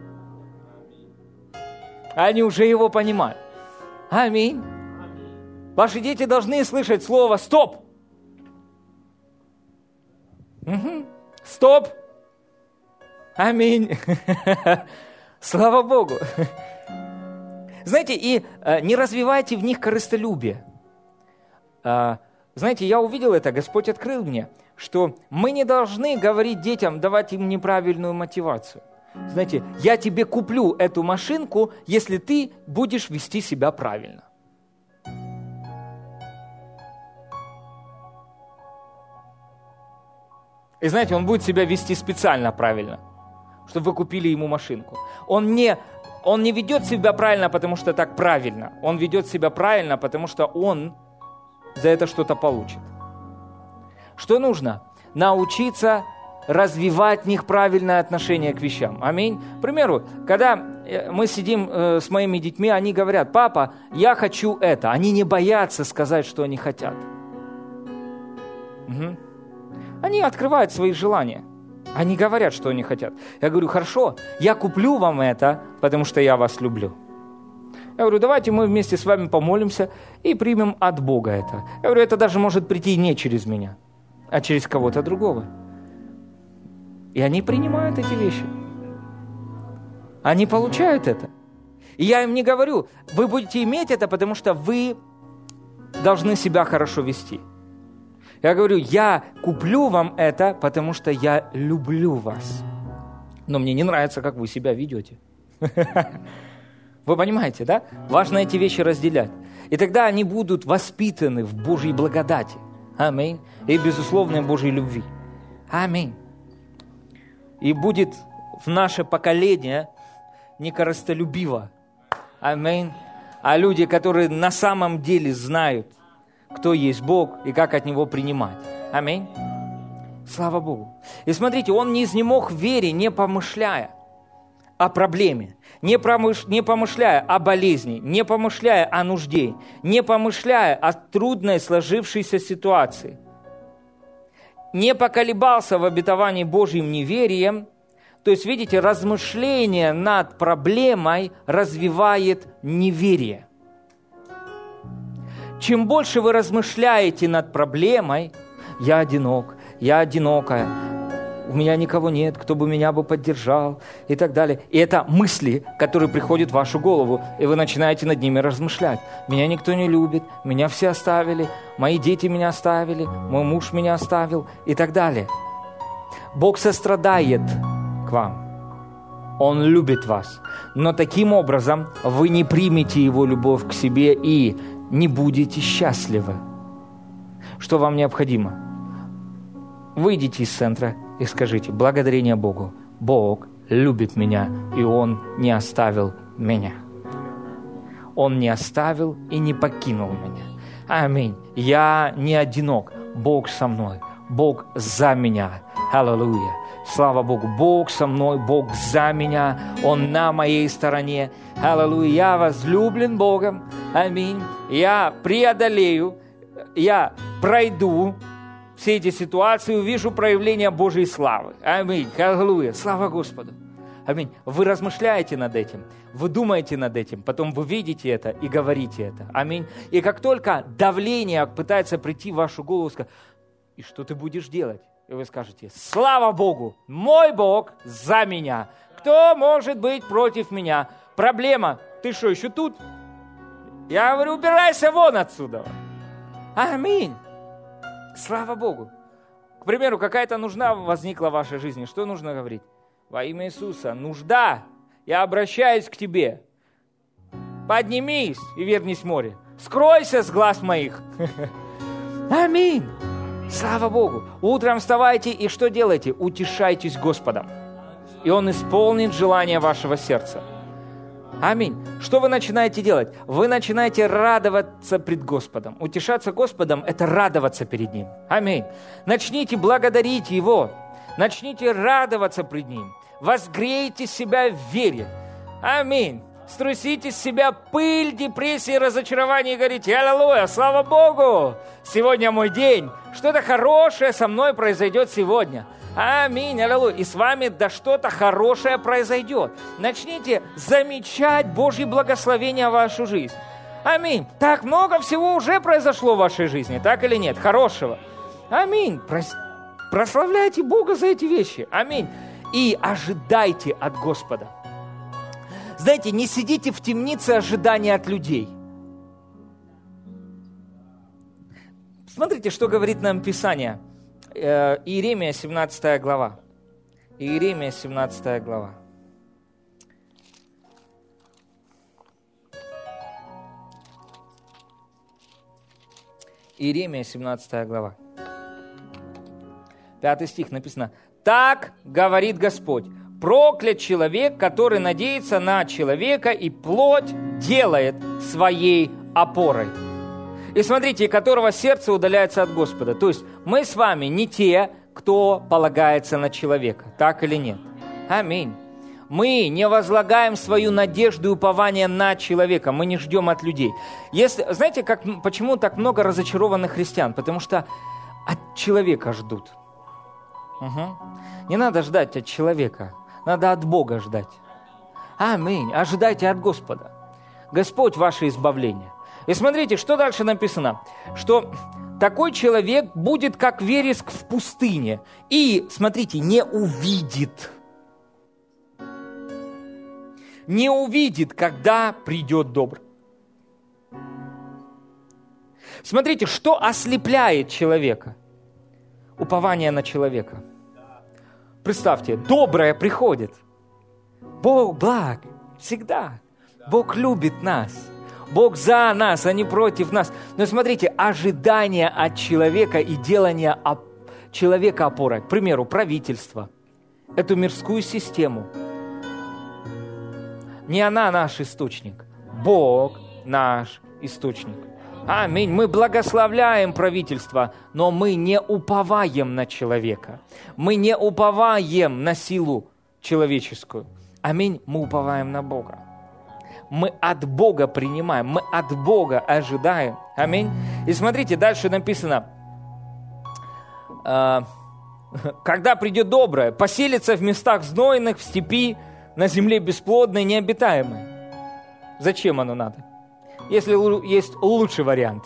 Они уже его понимают. Аминь. Ваши дети должны слышать слово «стоп». Угу. Стоп. Аминь. Слава Богу. Знаете, и э, не развивайте в них корыстолюбие. Э, знаете, я увидел это, Господь открыл мне, что мы не должны говорить детям, давать им неправильную мотивацию. Знаете, я тебе куплю эту машинку, если ты будешь вести себя правильно. И знаете, он будет себя вести специально правильно, чтобы вы купили ему машинку. Он не, он не ведет себя правильно, потому что так правильно. Он ведет себя правильно, потому что он за это что-то получит. Что нужно? Научиться развивать в них правильное отношение к вещам. Аминь. К примеру, когда э, мы сидим э, с моими детьми, они говорят, папа, я хочу это. Они не боятся сказать, что они хотят. Угу. Они открывают свои желания. Они говорят, что они хотят. Я говорю, хорошо, я куплю вам это, потому что я вас люблю. Я говорю, давайте мы вместе с вами помолимся и примем от Бога это. Я говорю, это даже может прийти не через меня, а через кого-то другого. И они принимают эти вещи. Они получают это. И я им не говорю, вы будете иметь это, потому что вы должны себя хорошо вести. Я говорю, я куплю вам это, потому что я люблю вас. Но мне не нравится, как вы себя ведете. Вы понимаете, да? Важно эти вещи разделять. И тогда они будут воспитаны в Божьей благодати. Аминь. И безусловной Божьей любви. Аминь. И будет в наше поколение не коростолюбиво. Аминь. А люди, которые на самом деле знают, кто есть Бог и как от Него принимать. Аминь. Слава Богу. И смотрите, он не изнемог в вере, не помышляя о проблеме, не, промыш... не помышляя о болезни, не помышляя о нужде, не помышляя о трудной сложившейся ситуации. Не поколебался в обетовании Божьим неверием, то есть, видите, размышление над проблемой развивает неверие. Чем больше вы размышляете над проблемой, я одинок, я одинокая, у меня никого нет, кто бы меня бы поддержал и так далее. И это мысли, которые приходят в вашу голову, и вы начинаете над ними размышлять. Меня никто не любит, меня все оставили, мои дети меня оставили, мой муж меня оставил и так далее. Бог сострадает к вам. Он любит вас. Но таким образом вы не примете Его любовь к себе и не будете счастливы. Что вам необходимо? Выйдите из центра и скажите, благодарение Богу, Бог любит меня, и Он не оставил меня. Он не оставил и не покинул меня. Аминь. Я не одинок. Бог со мной. Бог за меня. Аллилуйя. Слава Богу. Бог со мной, Бог за меня. Он на моей стороне. Аллилуйя. Я возлюблен Богом. Аминь. Я преодолею. Я пройду все эти ситуации, увижу проявление Божьей славы. Аминь. Аллилуйя. Слава Господу. Аминь. Вы размышляете над этим, вы думаете над этим, потом вы видите это и говорите это. Аминь. И как только давление пытается прийти в вашу голову, сказать, и что ты будешь делать? И вы скажете, слава Богу, мой Бог за меня. Кто может быть против меня? Проблема, ты что, еще тут? Я говорю, убирайся вон отсюда. Аминь. Слава Богу. К примеру, какая-то нужда возникла в вашей жизни. Что нужно говорить? Во имя Иисуса. Нужда. Я обращаюсь к тебе. Поднимись и вернись в море. Скройся с глаз моих. Аминь. Слава Богу. Утром вставайте и что делайте? Утешайтесь Господом. И Он исполнит желание вашего сердца. Аминь. Что вы начинаете делать? Вы начинаете радоваться пред Господом. Утешаться Господом – это радоваться перед Ним. Аминь. Начните благодарить Его. Начните радоваться пред Ним. Возгрейте себя в вере. Аминь. Струсите с себя пыль, депрессии, разочарования и говорите, аллилуйя, слава Богу, сегодня мой день, что-то хорошее со мной произойдет сегодня. Аминь, аллилуйя. И с вами да что-то хорошее произойдет. Начните замечать Божье благословение в вашу жизнь. Аминь. Так много всего уже произошло в вашей жизни, так или нет? Хорошего. Аминь. Прославляйте Бога за эти вещи. Аминь. И ожидайте от Господа. Знаете, не сидите в темнице ожидания от людей. Смотрите, что говорит нам Писание. Э, Иеремия, 17 глава. Иеремия, 17 глава. Иеремия, 17 глава. Пятый стих написано. «Так говорит Господь, проклят человек, который надеется на человека и плоть делает своей опорой». И смотрите, которого сердце удаляется от Господа. То есть мы с вами не те, кто полагается на человека. Так или нет? Аминь. Мы не возлагаем свою надежду и упование на человека, мы не ждем от людей. Если, знаете, как, почему так много разочарованных христиан? Потому что от человека ждут. Угу. Не надо ждать от человека, надо от Бога ждать. Аминь. Ожидайте от Господа. Господь ваше избавление. И смотрите, что дальше написано. Что такой человек будет как вереск в пустыне. И, смотрите, не увидит. Не увидит, когда придет добр. Смотрите, что ослепляет человека? Упование на человека. Представьте, доброе приходит. Бог благ всегда. Бог любит нас. Бог за нас, а не против нас. Но смотрите, ожидание от человека и делание человека опорой. К примеру, правительство, эту мирскую систему. Не она наш источник, Бог наш источник. Аминь. Мы благословляем правительство, но мы не уповаем на человека. Мы не уповаем на силу человеческую. Аминь. Мы уповаем на Бога. Мы от Бога принимаем, мы от Бога ожидаем. Аминь. И смотрите, дальше написано, а, когда придет доброе, поселится в местах знойных, в степи, на земле бесплодной, необитаемой. Зачем оно надо? Если есть лучший вариант.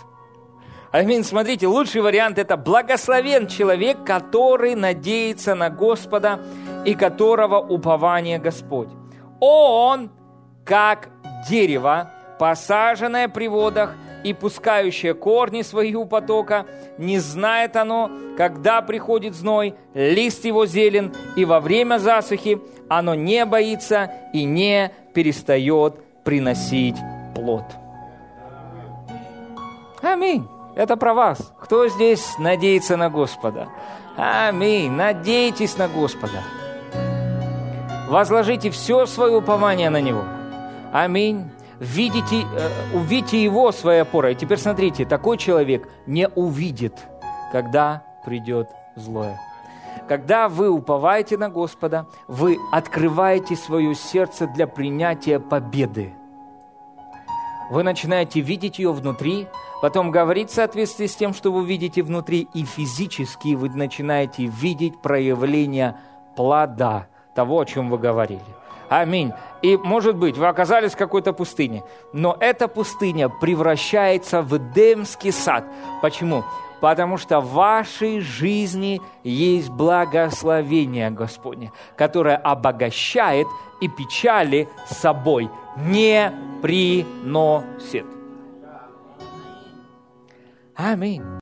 Аминь. Смотрите, лучший вариант – это благословен человек, который надеется на Господа и которого упование Господь. Он, как дерево, посаженное при водах и пускающее корни свои у потока, не знает оно, когда приходит зной, лист его зелен, и во время засухи оно не боится и не перестает приносить плод. Аминь. Это про вас. Кто здесь надеется на Господа? Аминь. Надейтесь на Господа. Возложите все свое упование на Него. Аминь. Видите, э, увидите Его своей опорой. Теперь смотрите, такой человек не увидит, когда придет злое. Когда вы уповаете на Господа, вы открываете свое сердце для принятия победы. Вы начинаете видеть ее внутри, потом говорить в соответствии с тем, что вы видите внутри, и физически вы начинаете видеть проявление плода того, о чем вы говорили. Аминь. И, может быть, вы оказались в какой-то пустыне, но эта пустыня превращается в Эдемский сад. Почему? Потому что в вашей жизни есть благословение Господне, которое обогащает и печали собой не приносит. Amén.